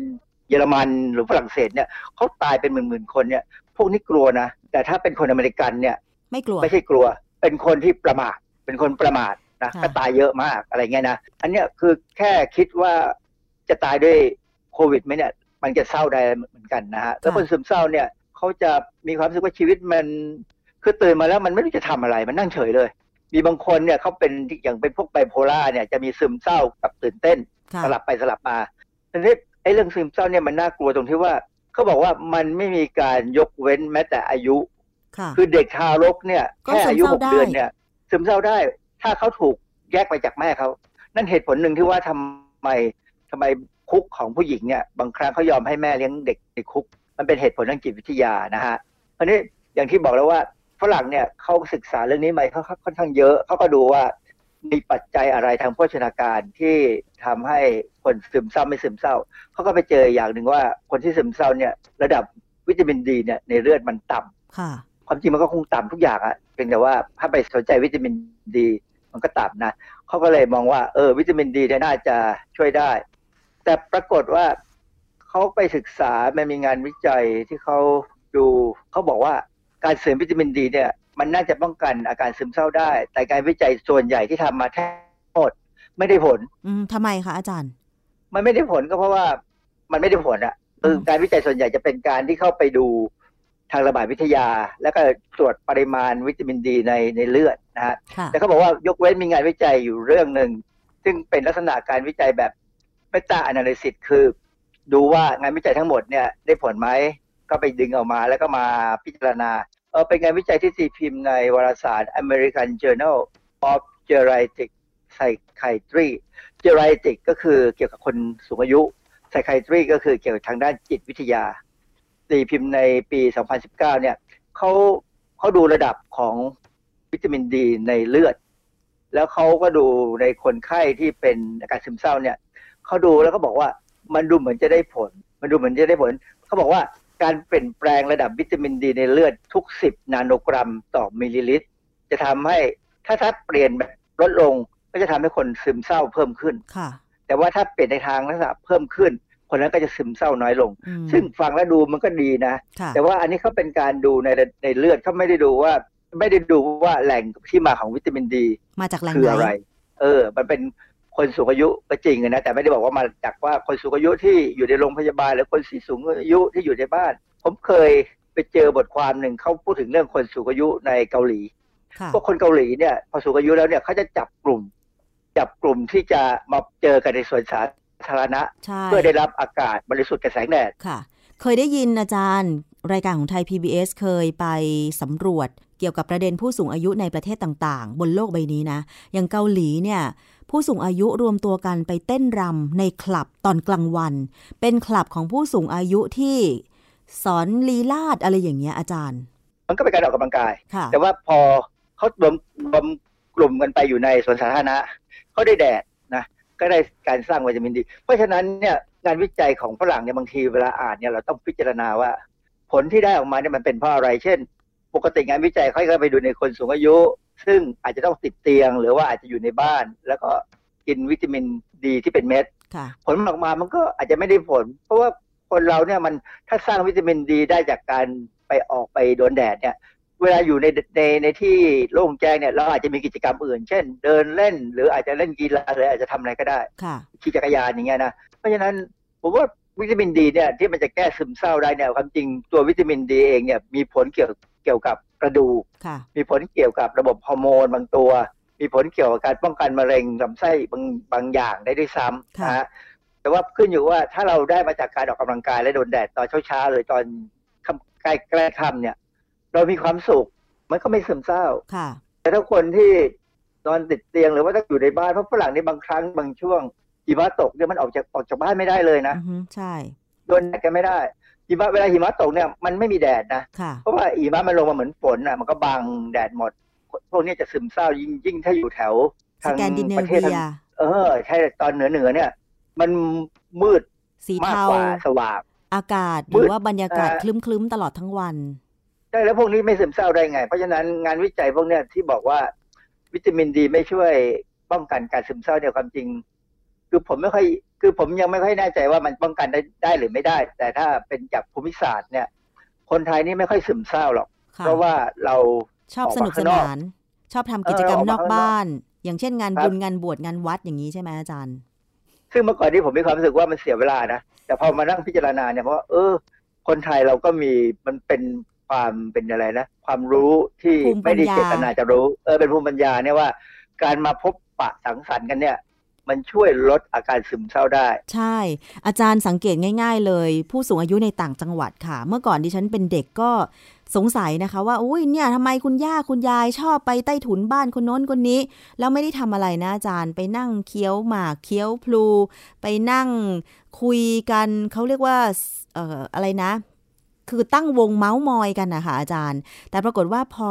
เยอรมันหรือฝรั่งเศสเนี่ยเขาตายเป็นหมื่นๆคนเนี่ย พวกนี้กลัวนะ แต่ถ้าเป็นคนอเมริกันเนี่ย ไม่กลัวไม่ใช่กลัว เป็นคนที่ประมาท เป็นคนประมาทนะก็ตายเยอะมากอะไรเงี้ยนะอันเนี้ยคือแค่คิดว่าจะตายด้วยโควิดไหมเนี่ย มันจะเศร้าได้เหมือนกันนะฮะแล้วคนซึมเศร้าเนี่ยเขาจะมีความรู้สึกว่าชีวิตมันคือตื่นมาแล้วมันไม่รู้จะทำอะไร มันนั่งเฉยเลย มีบางคนเนี่ยเขาเป็นอย่างเป็นพวกไบโพล่าเนี่ยจะมีซึมเศร้ากับตื่นเต้น สลับไปสลับมาทีนี้ไอ้เรื่องซึมเศร้าเนี่ยมันน่ากลัวตรงที่ว่าเขาบอกว่ามันไม่มีการยกเว้นแม้แต่อายุคือเด็กทารกเนี่ยแค่อายุหกเดือนเนี่ย ซึมเศร้าได้ ถ้าเขาถูกแยกไปจากแม่เขานั่นเหตุผลหนึ่งที่ว่าทำไมทำไมคุกของผู้หญิงเนี่ยบางครั้งเขายอมให้แม่เลี้ยงเด็กในคุก มันเป็นเหตุผลทางจิตวิทยานะฮะอันนี้อย่างที่บอกแล้วว่า ฝรั่งเนี่ยเขาศึกษาเรื่องนี้มาเขาค่อนข้างเยอะเขาก็ดูว่ามีปัจจัยอะไรทางโภชนาการที่ทำให้คนซึมเศร้าไม่ซึมเศร้าเขาก็ไปเจออย่างหนึ่งว่าคนที่ซึมเศร้าเนี่ย ระดับวิตามินดีเนี่ยในเลือดมันต่ำค่ะ ความจริงมันก็คงต่ำทุกอย่างอะเพียงแต่ว่าถ้าไปสนใจวิตามินดี มันก็ต่ำนะเขาก็เลยมองว่าเออวิตามินดีเนี่ยน่าจะช่วยได้ แต่ปรากฏว่าเขาไปศึกษามันมีงานวิจัยที่เขาดูเขาบอกว่า การเสริมวิตามินดีเนี่ยมันน่าจะป้องกันอาการซึมเศร้าได้ แต่การวิจัยส่วนใหญ่ที่ทำมาแทบหมดไม่ได้ผล อืมทำไมคะอาจารย์ มันไม่ได้ผลก็เพราะว่ามันไม่ได้ผลอะคือการวิจัยส่วนใหญ่จะเป็นการที่เข้าไปดูทางระบาดวิทยา แล้วก็ตรวจปริมาณวิตามินดีในในเลือดนะฮะค่ะแต่เขาบอกว่ายกเว้นมีงานวิจัยอยู่เรื่องหนึ่งซึ่งเป็นลักษณะการวิจัยแบบเมตา a อนาลิซิสคือ ดูว่างานวิจัยทั้งหมดเนี่ยได้ผลไหม ก็ไปดึงออกมาแล้วก็มาพิจารณาเออเป็นงานวิจัยที่ตีพิมพ์ในวารสาร American Journal of Geriatric Psychiatry Geriatric ก็คือเกี่ยวกับคนสูงอายุ Psychiatry ก็คือเกี่ยวกับทางด้านจิตวิทยาตีพิมพ์ในปี 2019 เนี่ยเขาเขาดูระดับของวิตามินดีในเลือด แล้วเขาก็ดูในคนไข้ที่เป็นอาการซึมเศร้าเนี่ยเขาดูแล้วก็บอกว่ามันดูเหมือนจะได้ผล มันดูเหมือนจะได้ผลเขาบอกว่า การเปลี่ยนแปลงระดับวิตามินดีในเลือดทุก 10 นาโนกรัมต่อมิลลิลิตร จะทำให้ถ้าถ้าเปลี่ยนแบบลดลงก็จะทำให้คนซึมเศร้าเพิ่มขึ้นค่ะ แต่ว่าถ้าเปลี่ยนในทางลักษณะเพิ่มขึ้น คนนั้นก็จะซึมเศร้าน้อยลงอืมซึ่งฟังแล้วดูมันก็ดีนะค่ะแต่ว่าอันนี้เขาเป็นการดูในในเลือดเขาไม่ได้ดูว่า ไม่ได้ดูว่าแหล่งที่มาของวิตามินดี มาจากแหล่งคือไหนอะไร เออ มันเป็น คนสูงอายุก็จริงอะนะแต่ไม่ได้บอกว่ามาจากว่าคนสูงอายุที่อยู่ในโรงพยาบาลหรือคนสีสูงอายุที่อยู่ในบ้าน ผมเคยไปเจอบทความหนึ่งเขาพูดถึงเรื่องคนสูงอายุในเกาหลีค่ะพวกคนเกาหลีเนี่ยพอสูงอายุแล้วเนี่ยเขาจะจับกลุ่ม จับกลุ่มที่จะมาเจอกันในสวนสาธารณะใช่เพื่อได้รับอากาศบริสุทธิ์กับแสงแดดค่ะ เคยได้ยินอาจารย์ รายการของไทย PBS เคยไปสำรวจ เกี่ยวกับประเด็นผู้สูงอายุในประเทศต่างๆ บนโลกใบนี้นะ อย่างเกาหลีเนี่ยผู้สูงอายุรวมตัวกันไปเต้นรำในคลับตอนกลางวัน เป็นคลับของผู้สูงอายุที่สอนลีลาดอะไรอย่างเงี้ยอาจารย์ มันก็เป็นการออกกำลังกายค่ะแต่ว่าพอเขารวมรวมกลุ่มกันไปอยู่ในสวนสาธารณะเขาได้แดดนะก็ได้การสร้างวิตามินดี เพราะฉะนั้นเนี่ยงานวิจัยของฝรั่งเนี่ยบางทีเวลาอ่านเนี่ยเราต้องพิจารณาว่า ผลที่ได้ออกมาเนี่ยมันเป็นเพราะอะไร เช่น ปกติงานวิจัยเขาก็ไปดูในคนสูงอายุ ซึ่งอาจจะต้องติดเตียง หรือว่าอาจจะอยู่ในบ้าน แล้วก็กินวิตามินดีที่เป็นเม็ดค่ะผลออกมามันก็อาจจะไม่ได้ผล เพราะว่าคนเราเนี่ยมันถ้าสร้างวิตามินดีได้จากการไปออกไปโดนแดดเนี่ย เวลาอยู่ในในในที่โล่งแจ้งเนี่ยเราอาจจะมีกิจกรรมอื่น เช่น เดินเล่นหรืออาจจะเล่นกีฬาหรืออาจจะทำอะไรก็ได้ค่ะขี่จักรยานอย่างเงี้ยนะเพราะฉะนั้นผมว่าวิตามินดีเนี่ยที่มันจะแก้ซึมเศร้าได้เนี่ยความจริงตัววิตามินดีเองเนี่ยมีผลเกี่ยว เกี่ยวกับกระดูกค่ะมีผลเกี่ยวกับระบบฮอร์โมนบางตัว มีผลเกี่ยวกับการป้องกันมะเร็งลำไส้บางบางอย่างได้ด้วยซ้ำค่ะนะฮะแต่ว่าขึ้นอยู่ว่าถ้าเราได้มาจากการออกกำลังกายและโดนแดดตอนเช้าๆหรือตอนค่ำใกล้ใกล้ค่ำเนี่ย เรามีความสุขมันก็ไม่ซึมเศร้าค่ะ แต่ถ้าคนที่นอนติดเตียงหรือว่าถ้าอยู่ในบ้านเพราะฝรั่งในบางครั้งบางช่วงหิมะตกเนี่ยมันออกจากออกจากบ้านไม่ได้เลยนะอือฮึใช่โดนแดดกันไม่ได้ หิมะเวลาหิมะตกเนี่ยมันไม่มีแดดนะค่ะเพราะว่าหิมะมันลงมาเหมือนฝนอะมันก็บังแดดหมด พวกนี้จะซึมเศร้ายิ่งยิ่งถ้าอยู่แถวสทางแกนดิเนประเทเวีศทางยเออใช่ตอนเหนือเหนือเนี่ย มันมืดสีมากเทากว่าสว่างอากาศหมืรือดว่าบรรยากาศอ่าคลึ้มๆตลอดทั้งวันใช่แล้วพวกนี้ไม่ซึมเศร้าได้ไง เพราะฉะนั้นงานวิจัยพวกเนี้ยที่บอกว่าวิตามินดีไม่ช่วยป้องกันการซึมเศร้าเนี่ยความจริง คือผมไม่ค่อย คือผมยังไม่ค่อยแน่ใจว่ามันป้องกันได้ได้หรือไม่ได้ แต่ถ้าเป็นจากภูมิศาสตร์เนี่ย คนไทยนี่ไม่ค่อยซึมเศร้าหรอกค่ะเพราะว่าเราชอบออกสมานุกสข้างนอกนาน ชอบทำกิจกรรมเออออกนมาอกข้างนอกบ้าน อย่างเช่นงานครับบุญงานบวชงานวัดอย่างนี้ใช่ไหมอาจารย์ ซึ่งเมื่อก่อนนี้ผมมีความรู้สึกว่ามันเสียเวลานะ แต่พอมานั่งพิจารณาเนี่ยเพราะว่าเออ คนไทยเราก็มีมันเป็นความเป็นอะไรนะ ความรู้ที่ภูมิปัไม่ญได้ญาเจตนาจะรู้ เออเป็นภูมิปัญญาเนี่ยว่า การมาพบปะสังสรรค์กันเนี่ย มันช่วยลดอาการซึมเศร้าได้ ใช่ อาจารย์สังเกตง่าย ๆ เลย ผู้สูงอายุในต่างจังหวัดค่ะ เมื่อก่อนดิฉันเป็นเด็กก็สงสัยนะคะว่าอุ้ยเนี่ยทำไมคุณย่าคุณยายชอบไปใต้ถุนบ้านคนโน้นคนนี้ แล้วไม่ได้ทำอะไรนะอาจารย์ไปนั่งเคี้ยวหมากเคี้ยวพลู ไปนั่งคุยกันเขาเรียกว่าเอ่ออะไรนะ คือตั้งวงเมาส์มอยกันนะคะอาจารย์ แต่ปรากฏว่าพอ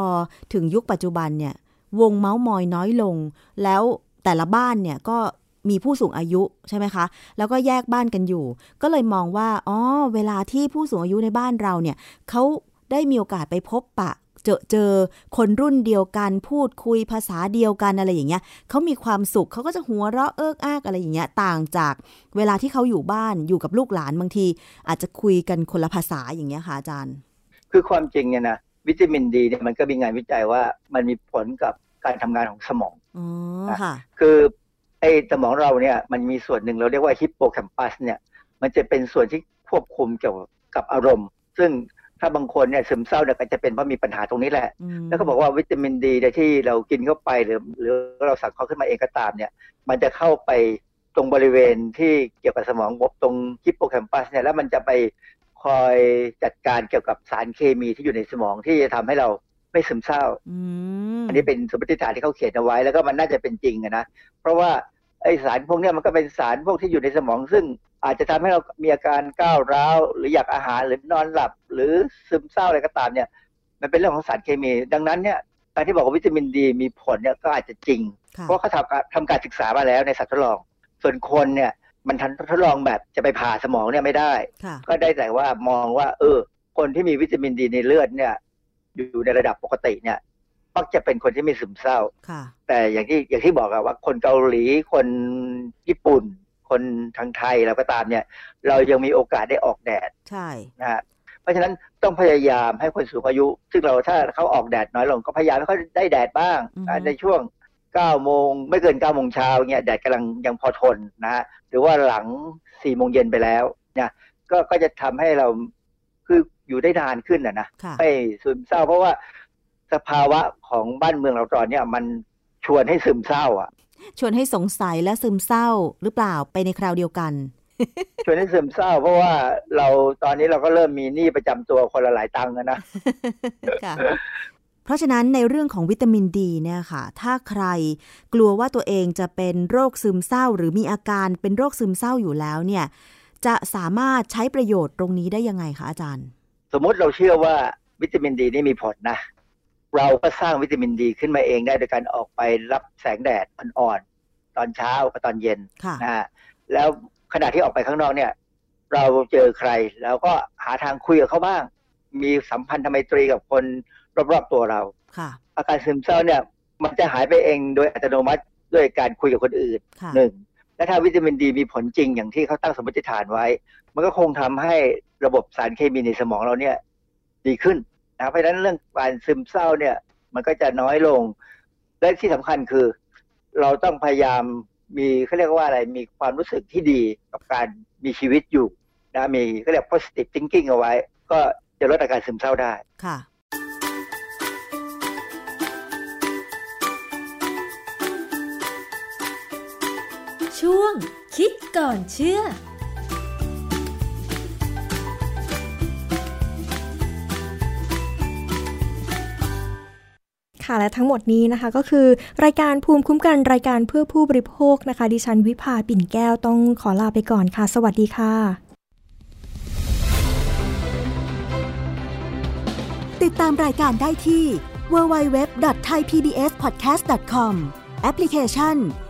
ถึงยุคปัจจุบันเนี่ยวงเมาส์มอยน้อยลง แล้วแต่ละบ้านเนี่ยก็ มีผู้สูงอายุใช่ไหมคะ แล้วก็แยกบ้านกันอยู่ ก็เลยมองว่าอ๋อเวลาที่ผู้สูงอายุในบ้านเราเนี่ยเขาได้มีโอกาสไปพบปะเจอเจอคนรุ่นเดียวกันพูดคุยภาษาเดียวกันอะไรอย่างเงี้ยเขามีความสุขเขาก็จะหัวเราะเอิกอักอะไรอย่างเงี้ยต่างจากเวลาที่เขาอยู่บ้านอยู่กับลูกหลานบางที อาจจะคุยกันคนละภาษาอย่างเงี้ยค่ะอาจารย์ คือความจริงเนี่ยนะวิตามินดีเนี่ยมันก็มีงานวิจัยว่ามันมีผลกับการทำงานของสมองอ๋อค่ะ คือ ไอ้สมองเราเนี่ยมันมีส่วนหนึ่งเราเรียกว่าฮิปโปแคมปัสเนี่ยมันจะเป็นส่วนที่ควบคุมเกี่ยวกับอารมณ์ ซึ่งถ้าบางคนเนี่ยซึมเศร้าเนี่ยก็จะเป็นเพราะมีปัญหาตรงนี้แหละอืมแล้วก็บอกว่าวิตามินดีเนี่ยที่เรากินเข้าไปหรือหรือเราสั่งเขาขึ้นมาเองก็ตามเนี่ย มันจะเข้าไปตรงบริเวณที่เกี่ยวกับสมองตรงฮิปโปแคมปัสเนี่ยแล้วมันจะไปคอยจัดการเกี่ยวกับสารเคมีที่อยู่ในสมองที่จะทำให้เรา ไม่ซึมเศร้าอืมอันนี้เป็นสมมติฐานที่เขาเขียนเอาไว้แล้วก็มันน่าจะเป็นจริงอะนะเพราะว่าไอสารพวกเนี้ยมันก็เป็นสารพวกที่อยู่ในสมอง ซึ่งอาจจะทำให้เรามีอาการก้าวร้าว หรืออยากอาหารหรือนอนหลับ หรือซึมเศร้าอะไรก็ตามเนี่ย มันเป็นเรื่องของสารเคมี ดังนั้นเนี่ยการที่บอกว่าวิตามินดีมีผลเนี่ยก็อาจจะจริงค่ะเพราะเขาทำการทำการศึกษามาแล้วในสัตว์ทดลอง ส่วนคนเนี่ยมันทันทดลองแบบจะไปผ่าสมองเนี่ยไม่ได้ค่ะก็ได้แต่ว่ามองว่า เออ คนที่มีวิตามินดีในเลือดเนี่ย อยู่ในระดับปกติเนี่ยมักจะเป็นคนที่ไม่ซึมเศร้าค่ะแต่อย่างที่อย่างที่บอกอะว่าคนเกาหลีคนญี่ปุ่น คนทางไทยเราก็ตามเนี่ย เรายังมีโอกาสได้ออกแดดใช่นะฮะเพราะฉะนั้นต้องพยายามให้คนสูงอายุ ซึ่งเราถ้าเขาออกแดดน้อยลงก็พยายามให้เขาได้แดดบ้างอ่าในช่วง9โมงไม่เกิน9โมงเช้าเนี่ยแดดกำลังยังพอทนนะฮะหรือว่าหลัง4โมงเย็นไปแล้วเนี่ยก็ก็จะทำให้เรา คืออยู่ได้นานขึ้นนะนะค่ะไม่ซึมเศร้าเพราะว่าสภาวะของบ้านเมืองเราตอนเนี้ยมันชวนให้ซึมเศร้า อะ ชวนให้สงสัยและซึมเศร้าหรือเปล่าไปในคราวเดียวกันชวนให้ซึมเศร้า เพราะว่าเราตอนนี้เราก็เริ่มมีหนี้ประจำตัวคนละหลายตังค์แล้วนะค่ะเพราะฉะนั้นในเรื่องของวิตามินดีเนี่ยค่ะ ถ้าใครกลัวว่าตัวเองจะเป็นโรคซึมเศร้า หรือมีอาการเป็นโรคซึมเศร้าอยู่แล้วเนี่ย จะสามารถใช้ประโยชน์ตรงนี้ได้ยังไงคะอาจารย์ สมมุติเราเชื่อว่าวิตามินดีนี่มีผลนะ เราก็สร้างวิตามินดีขึ้นมาเองได้โดยการออกไปรับแสงแดดอ่อนๆตอนเช้ากับตอนเย็นค่ะนะฮะแล้วขณะที่ออกไปข้างนอกเนี่ย เราเจอใครแล้วก็หาทางคุยกับเขาบ้าง มีสัมพันธไมตรีกับคนรอบๆตัวเราค่ะอาการซึมเศร้าเนี่ย มันจะหายไปเองโดยอัตโนมัติด้วยการคุยกับคนอื่นค่ะหนึ่ง และถ้าวิตามินดีมีผลจริงอย่างที่เขาตั้งสมมติฐานไว้ มันก็คงทำให้ระบบสารเคมีในสมองเราเนี่ยดีขึ้นนะเพราะฉะนั้นเรื่องการซึมเศร้าเนี่ย มันก็จะน้อยลง และที่สำคัญคือ เราต้องพยายามมีเขาเรียกว่าอะไรมีความรู้สึกที่ดีกับการมีชีวิตอยู่นะมีเขาเรียก positive thinking เอาไว้ ก็จะลดอาการซึมเศร้าได้ค่ะ ช่วง คิดก่อนเชื่อค่ะและทั้งหมดนี้นะคะก็คือ รายการภูมิคุ้มกันรายการเพื่อผู้บริโภคนะคะ ดิฉันวิภาปิ่นแก้วต้องขอลาไปก่อนค่ะ สวัสดีค่ะ ติดตามรายการได้ที่ www.thaipbspodcast.com แอปพลิเคชัน